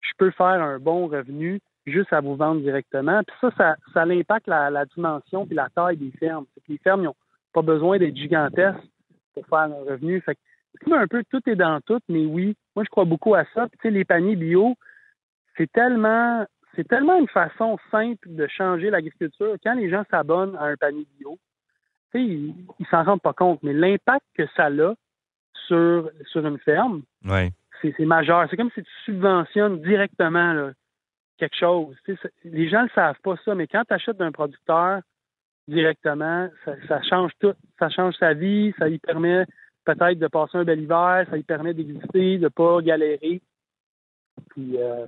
Je peux faire un bon revenu juste à vous vendre directement. Puis ça, ça, ça impacte la, la dimension puis la taille des fermes. les fermes, n'ont pas besoin d'être gigantesques pour faire un revenu. Fait que, un peu tout est dans tout, mais oui, moi je crois beaucoup à ça. Puis, tu sais, les paniers bio, c'est tellement c'est tellement une façon simple de changer l'agriculture. Quand les gens s'abonnent à un panier bio, ils ne s'en rendent pas compte, mais l'impact que ça a sur, sur une ferme, c'est majeur. C'est comme si tu subventionnes directement quelque chose. les gens ne savent pas ça, mais quand tu achètes d'un producteur directement, ça, change tout. Ça change sa vie, ça lui permet peut-être de passer un bel hiver, ça lui permet d'exister, de ne pas galérer. Puis, euh,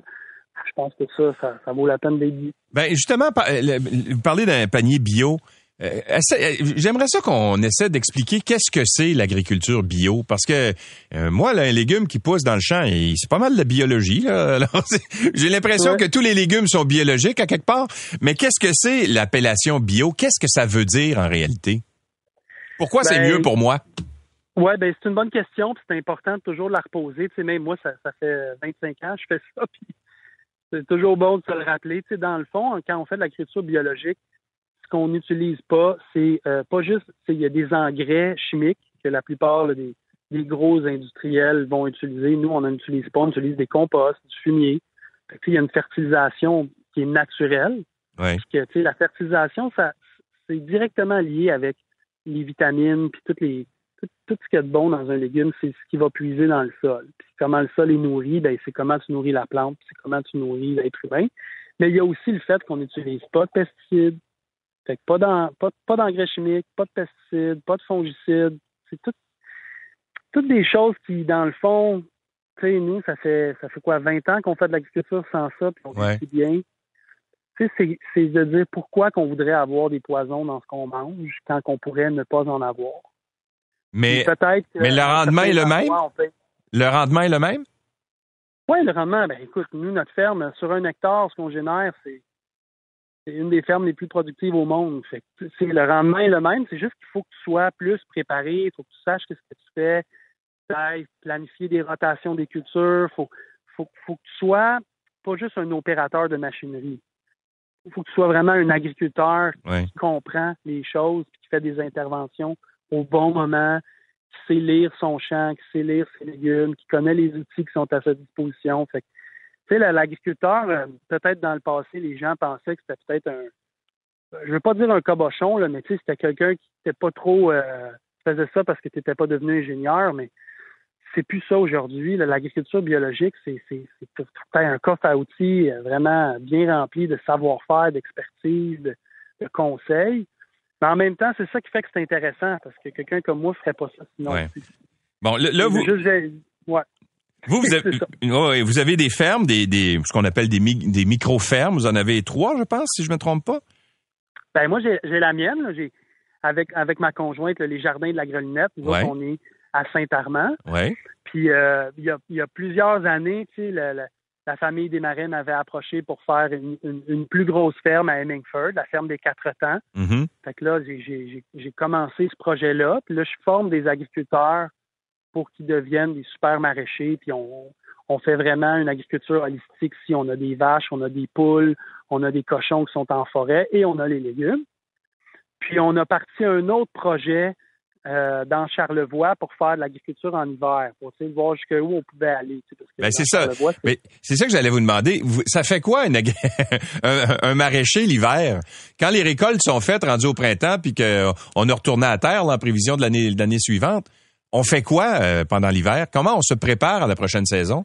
je pense que ça, ça, vaut la peine d'être dit. Ben justement, euh, vous parlez d'un panier bio. Euh, euh, j'aimerais ça qu'on essaie d'expliquer qu'est-ce que c'est l'agriculture bio, parce que moi, là, un légume qui pousse dans le champ, c'est pas mal de biologie. J'ai l'impression que tous les légumes sont biologiques à quelque part, mais qu'est-ce que c'est l'appellation bio? Qu'est-ce que ça veut dire en réalité? Pourquoi c'est ben, mieux pour moi? Oui, ben c'est une bonne question, c'est important de toujours la reposer. Tu sais, même moi, ça, ça fait 25 ans que je fais ça, puis c'est toujours bon de se le rappeler. Tu sais, dans le fond, quand on fait de l'agriculture biologique, ce qu'on n'utilise pas, c'est euh, pas juste, il y a des engrais chimiques que la plupart des, gros industriels vont utiliser. Nous, on n'en utilise pas, on utilise des composts, du fumier. il y a une fertilisation qui est naturelle. Parce que, la fertilisation, ça, c'est directement lié avec les vitamines, puis toutes les, tout, ce qu'il y a de bon dans un légume, c'est ce qui va puiser dans le sol. Puis comment le sol est nourri, ben, c'est comment tu nourris la plante, c'est comment tu nourris l'être humain. Mais il y a aussi le fait qu'on n'utilise pas de pesticides, fait pas, d'engrais chimiques, pas de pesticides, pas de fongicides. C'est tout, toutes des choses qui, dans le fond, tu sais, nous, ça fait ça fait quoi, 20 ans qu'on fait de l'agriculture sans ça, puis on ouais. bien. Tu sais, c'est de dire pourquoi qu'on voudrait avoir des poisons dans ce qu'on mange quand on pourrait ne pas en avoir. Mais, mais le rendement est le même? Le rendement est le même? Oui, le rendement, ben écoute, nous, notre ferme, sur un hectare, ce qu'on génère, c'est une des fermes les plus productives au monde. Fait c'est le rendement est le même, c'est juste qu'il faut que tu sois plus préparé, il faut que tu saches ce que tu fais, planifier des rotations des cultures, faut, faut, faut que tu sois pas juste un opérateur de machinerie. Il faut que tu sois vraiment un agriculteur qui comprend les choses, qui fait des interventions au bon moment, qui sait lire son champ, qui sait lire ses légumes, qui connaît les outils qui sont à sa disposition. Fait tu sais, l'agriculteur, euh, peut-être dans le passé, les gens pensaient que c'était peut-être un, je veux pas dire un cabochon, là, mais tu sais, c'était quelqu'un qui n'était pas trop, euh, faisait ça parce que tu n'étais pas devenu ingénieur, mais c'est plus ça aujourd'hui. L'agriculture biologique, c'est un coffre à outils euh, vraiment bien rempli de savoir-faire, d'expertise, de, de conseils. Mais en même temps, c'est ça qui fait que c'est intéressant, parce que quelqu'un comme moi ne ferait pas ça sinon. Bon, là, vous... Vous, vous avez, vous avez des fermes, des, des ce qu'on appelle des, des micro-fermes. Vous en avez trois, je pense, si je ne me trompe pas. Ben moi, j'ai la mienne. J'ai avec avec ma conjointe, les jardins de la Grelinette. Nous on est à Saint-Armand. Ouais. Puis euh, il, y a, il y a plusieurs années, tu sais, le, la famille des Marins m'avait approché pour faire une, plus grosse ferme à Hemingford, la ferme des quatre temps. Mm-hmm. Fait que là, j'ai commencé ce projet-là. Puis là, je forme des agriculteurs pour qu'ils deviennent des super maraîchers. Puis on, fait vraiment une agriculture holistique. Si on a des vaches, on a des poules, on a des cochons qui sont en forêt et on a les légumes. Puis on a parti un autre projet euh, dans Charlevoix pour faire de l'agriculture en hiver, pour voir jusqu'où on pouvait aller. Ben c'est ça. c'est ça que j'allais vous demander. ça fait quoi un, maraîcher l'hiver? Quand les récoltes sont faites, rendues au printemps, puis qu'on a retourné à terre en prévision de l'année suivante? On fait quoi euh, pendant l'hiver? Comment on se prépare à la prochaine saison?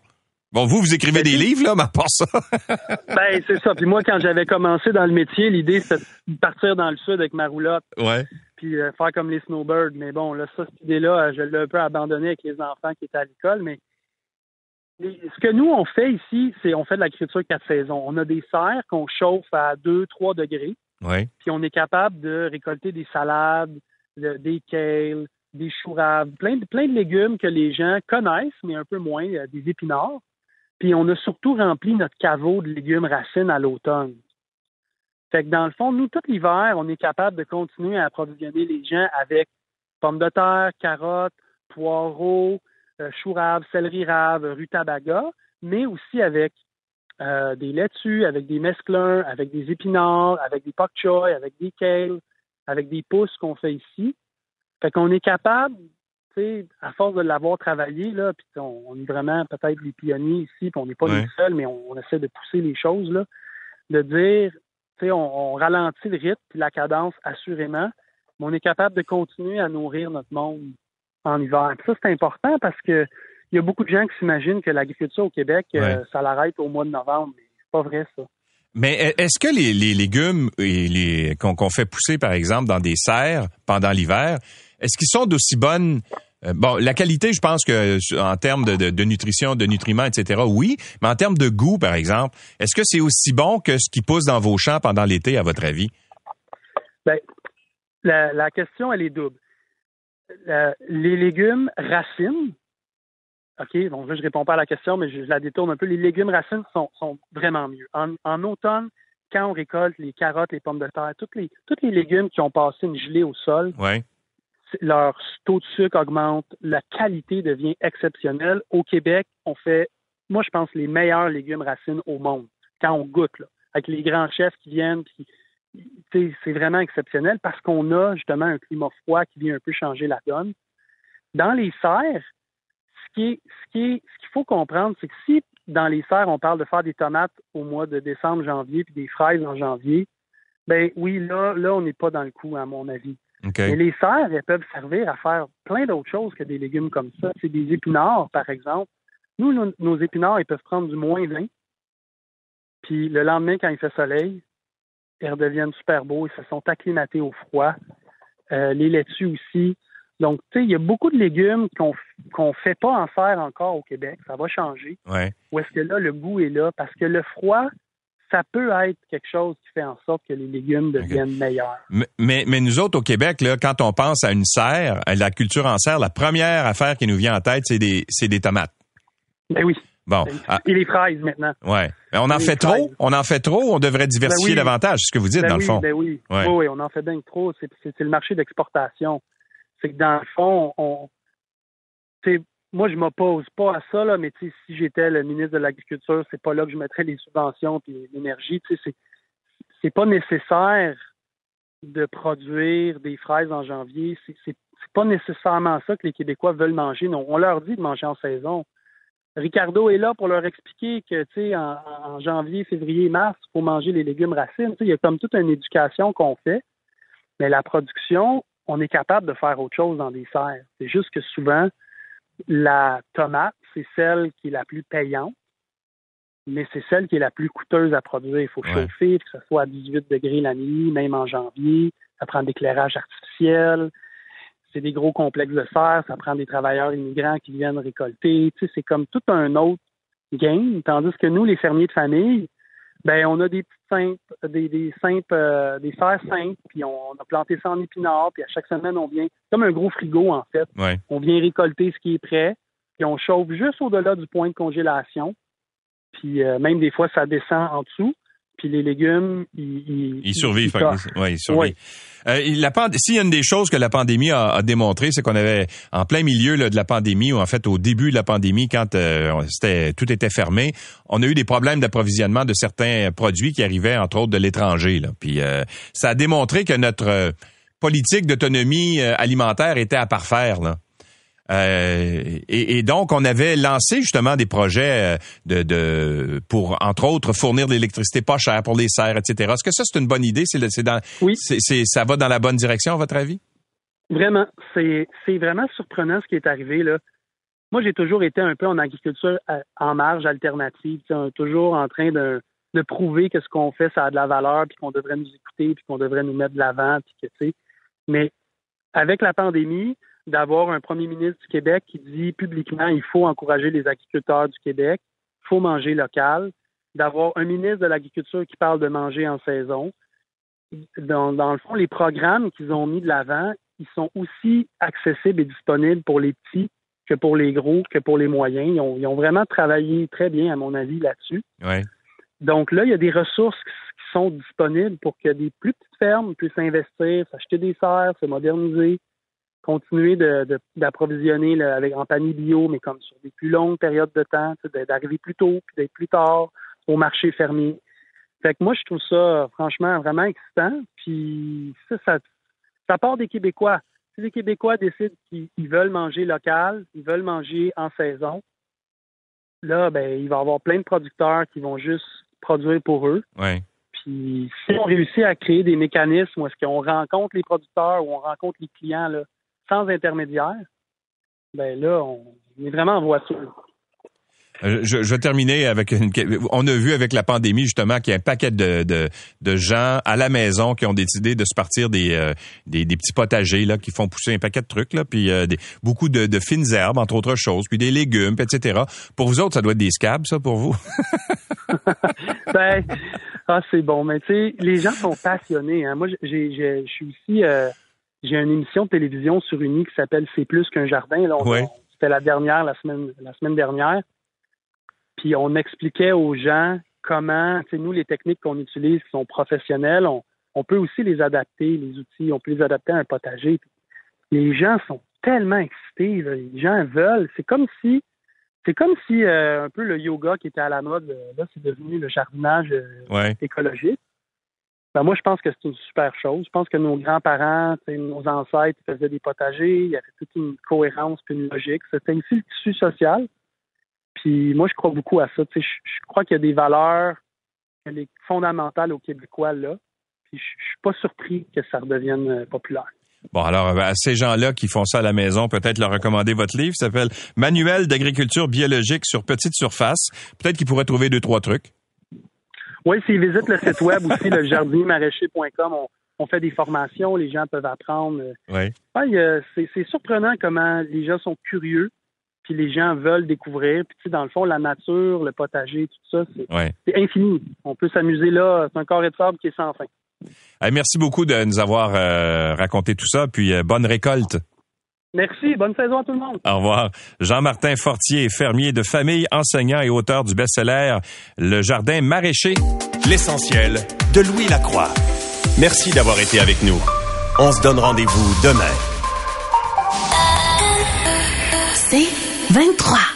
Bon, vous, vous écrivez ben, des livres, là, mais à part ça. ben, c'est ça. Puis moi, quand j'avais commencé dans le métier, l'idée, c'était de partir dans le sud avec ma roulotte. Ouais puis euh, faire comme les snowbirds. Mais bon, là, ça, cette idée-là, euh, je l'ai un peu abandonné avec les enfants qui étaient à l'école. Mais ce que nous, on fait ici, c'est on fait de l'agriculture quatre saisons. On a des serres qu'on chauffe à 2-3 degrés. Oui. Puis on est capable de récolter des salades, des kales, des choux plein de, plein de légumes que les gens connaissent, mais un peu moins, des épinards. Puis on a surtout rempli notre caveau de légumes racines à l'automne. Fait que dans le fond, nous, tout l'hiver, on est capable de continuer à approvisionner les gens avec pommes de terre, carottes, poireaux, euh, choux raves, céleri rave, rutabaga, mais aussi avec euh, des laitues, avec des mesclins, avec des épinards, avec des pak avec des kales, avec des pousses qu'on fait ici. Fait qu'on est capable, tu sais, à force de l'avoir travaillé, là, puis on, est vraiment peut-être les pionniers ici, puis on n'est pas les seuls, mais on, essaie de pousser les choses, là, de dire, tu sais, on, ralentit le rythme puis la cadence assurément, mais on est capable de continuer à nourrir notre monde en hiver. ça, c'est important parce que il y a beaucoup de gens qui s'imaginent que l'agriculture au Québec, euh, ça l'arrête au mois de novembre. Mais c'est pas vrai, ça. Mais est-ce que les, légumes les, qu'on, fait pousser, par exemple, dans des serres pendant l'hiver, est-ce qu'ils sont d'aussi bonnes? Euh, Bon, la qualité, je pense que en termes de, nutrition, de nutriments, etc., oui. Mais en termes de goût, par exemple, est-ce que c'est aussi bon que ce qui pousse dans vos champs pendant l'été, à votre avis? Bien, la question, elle est double. Euh, les légumes racines, OK, bon, là, je réponds pas à la question, mais je, la détourne un peu. Les légumes racines sont, vraiment mieux. En, automne, quand on récolte les carottes, les pommes de terre, tous les, tous les légumes qui ont passé une gelée au sol, leur taux de sucre augmente, la qualité devient exceptionnelle. Au Québec, on fait, moi, je pense, les meilleurs légumes racines au monde quand on goûte, là, avec les grands chefs qui viennent, qui, c'est vraiment exceptionnel parce qu'on a justement un climat froid qui vient un peu changer la donne. Dans les serres, qui ce qui ce qu'il faut comprendre, c'est que si dans les serres, on parle de faire des tomates au mois de décembre, janvier, puis des fraises en janvier, ben oui, là, là, on n'est pas dans le coup, à mon avis. Mais les serres, elles peuvent servir à faire plein d'autres choses que des légumes comme ça. C'est des épinards, par exemple. Nous, nos, nos, épinards, ils peuvent prendre du moins 20. Puis le lendemain, quand il fait soleil, ils redeviennent super beaux, ils se sont acclimatés au froid. Euh, les laitues aussi. Donc, tu sais, il y a beaucoup de légumes qu'on ne fait pas en faire encore au Québec. Ça va changer. Ouais. Ou est-ce que là, le goût est là? Parce que le froid, ça peut être quelque chose qui fait en sorte que les légumes deviennent meilleurs. Mais, mais, nous autres, au Québec, là, quand on pense à une serre, à la culture en serre, la première affaire qui nous vient en tête, c'est des, des tomates. Ben oui. Bon. Ah. Et les fraises maintenant. Ouais. on en fait trop? On en fait trop? On devrait diversifier ben davantage. C'est ce que vous dites ben dans le fond. Ben oui. oui. on en fait bien trop. C'est le marché d'exportation. C'est que dans le fond, on. Moi, je m'oppose pas à ça, là, mais si j'étais le ministre de l'Agriculture, c'est pas là que je mettrais les subventions et l'énergie. C'est, pas nécessaire de produire des fraises en janvier. C'est, pas nécessairement ça que les Québécois veulent manger. Non, on leur dit de manger en saison. Ricardo est là pour leur expliquer que, sais, en, janvier, février, mars, il faut manger les légumes racines. il y a comme toute une éducation qu'on fait, mais la production, on est capable de faire autre chose dans des serres. C'est juste que souvent, la tomate, c'est celle qui est la plus payante, mais c'est celle qui est la plus coûteuse à produire. Il faut chauffer, que ce soit à 18 degrés la nuit, même en janvier. Ça prend d'éclairage artificiel c'est des gros complexes de serre, ça prend des travailleurs immigrants qui viennent récolter. Tu sais, c'est comme tout un autre game. Tandis que nous, les fermiers de famille, ben on a des petites simples, des, des simples, euh, des serres simples, puis on, a planté ça en épinards, puis à chaque semaine, on vient, comme un gros frigo, en fait. On vient récolter ce qui est prêt, puis on chauffe juste au-delà du point de congélation. Puis euh, même des fois, ça descend en dessous puis les légumes, ils, ils, survivent. Oui, ils survivent. Euh, S'il y a une des choses que la pandémie a, démontré, c'est qu'on avait en plein milieu là, de la pandémie, ou en fait au début de la pandémie, quand euh, c'était tout était fermé, on a eu des problèmes d'approvisionnement de certains produits qui arrivaient entre autres de l'étranger. Puis euh, ça a démontré que notre euh, politique d'autonomie alimentaire était à parfaire. Là. Euh, et, donc, on avait lancé justement des projets euh, de, de pour, entre autres, fournir de l'électricité pas chère pour les serres, etc. Est-ce que ça, c'est une bonne idée? C'est, dans, oui. C'est, ça va dans la bonne direction, à votre avis? Vraiment. C'est, c'est vraiment surprenant ce qui est arrivé. là. Moi, j'ai toujours été un peu en agriculture euh, en marge alternative, toujours en train de, de prouver que ce qu'on fait, ça a de la valeur, puis qu'on devrait nous écouter, puis qu'on devrait nous mettre de l'avant, puis que, tu sais. Mais avec la pandémie, d'avoir un premier ministre du Québec qui dit publiquement il faut encourager les agriculteurs du Québec, il faut manger local, d'avoir un ministre de l'Agriculture qui parle de manger en saison. Dans, dans le fond, les programmes qu'ils ont mis de l'avant, ils sont aussi accessibles et disponibles pour les petits que pour les gros, que pour les moyens. Ils ont, ils ont vraiment travaillé très bien, à mon avis, là-dessus. Ouais. Donc là, il y a des ressources qui sont disponibles pour que des plus petites fermes puissent investir, s'acheter des serres, se moderniser, continuer d'approvisionner de, avec en panier bio, mais comme sur des plus longues périodes de temps, d'arriver plus tôt, puis d'être plus tard au marché fermier. Fait que moi, je trouve ça franchement vraiment excitant. Puis ça, ça, ça part des Québécois. Si les Québécois décident qu'ils veulent manger local, ils veulent manger en saison, là, ben, il va y avoir plein de producteurs qui vont juste produire pour eux. Ouais. Puis si on réussit à créer des mécanismes où est-ce qu'on rencontre les producteurs ou on rencontre les clients là, sans intermédiaire, ben là, on est vraiment en voiture. Euh, je, je, vais terminer avec une. On a vu avec la pandémie justement qu'il y a un paquet de, de, de, gens à la maison qui ont décidé de se partir des, euh, des, des, petits potagers là, qui font pousser un paquet de trucs là, puis euh, des, beaucoup de, de, fines herbes entre autres choses, puis des légumes, etc. Pour vous autres, ça doit être des scabs, ça pour vous? Ben, ah c'est bon, mais tu sais, les gens sont passionnés. Hein. Moi, j'ai, je suis aussi j'ai une émission de télévision sur Uni qui s'appelle C'est plus qu'un jardin. Là, c'était la dernière, la semaine, la semaine dernière. Puis on expliquait aux gens comment, tu sais, nous, les techniques qu'on utilise qui sont professionnelles, on, peut aussi les adapter, les outils, on peut les adapter à un potager. les gens sont tellement excités, les gens veulent. C'est comme si, c'est comme si euh, un peu le yoga qui était à la mode, euh, là, c'est devenu le jardinage euh, écologique. Ben moi, je pense que c'est une super chose. Je pense que nos grands-parents, nos ancêtres faisaient des potagers, il y avait toute une cohérence puis une logique. C'était aussi le tissu social. Puis moi, je crois beaucoup à ça. Je, je crois qu'il y a des valeurs fondamentales aux Québécois là. Puis je, je suis pas surpris que ça redevienne euh, populaire. Bon, alors, euh, à ces gens-là qui font ça à la maison, peut-être leur recommander votre livre. Ça s'appelle Manuel d'agriculture biologique sur petite surface. Peut-être qu'ils pourraient trouver deux, trois trucs. Oui, s'ils visitent le site web aussi, le jardiniermaraîcher.com, on, on, fait des formations, les gens peuvent apprendre. Oui. Ouais, c'est surprenant comment les gens sont curieux puis les gens veulent découvrir. Puis, tu sais, dans le fond, la nature, le potager, tout ça, c'est infini. On peut s'amuser là. C'est un carré de sable qui est sans fin. merci beaucoup de nous avoir euh, raconté tout ça. Puis, euh, bonne récolte. Merci. Bonne saison à tout le monde. Au revoir. Jean-Martin Fortier, fermier de famille, enseignant et auteur du best-seller Le Jardin maraîcher. L'essentiel de Louis Lacroix. Merci d'avoir été avec nous. On se donne rendez-vous demain. C'est 23.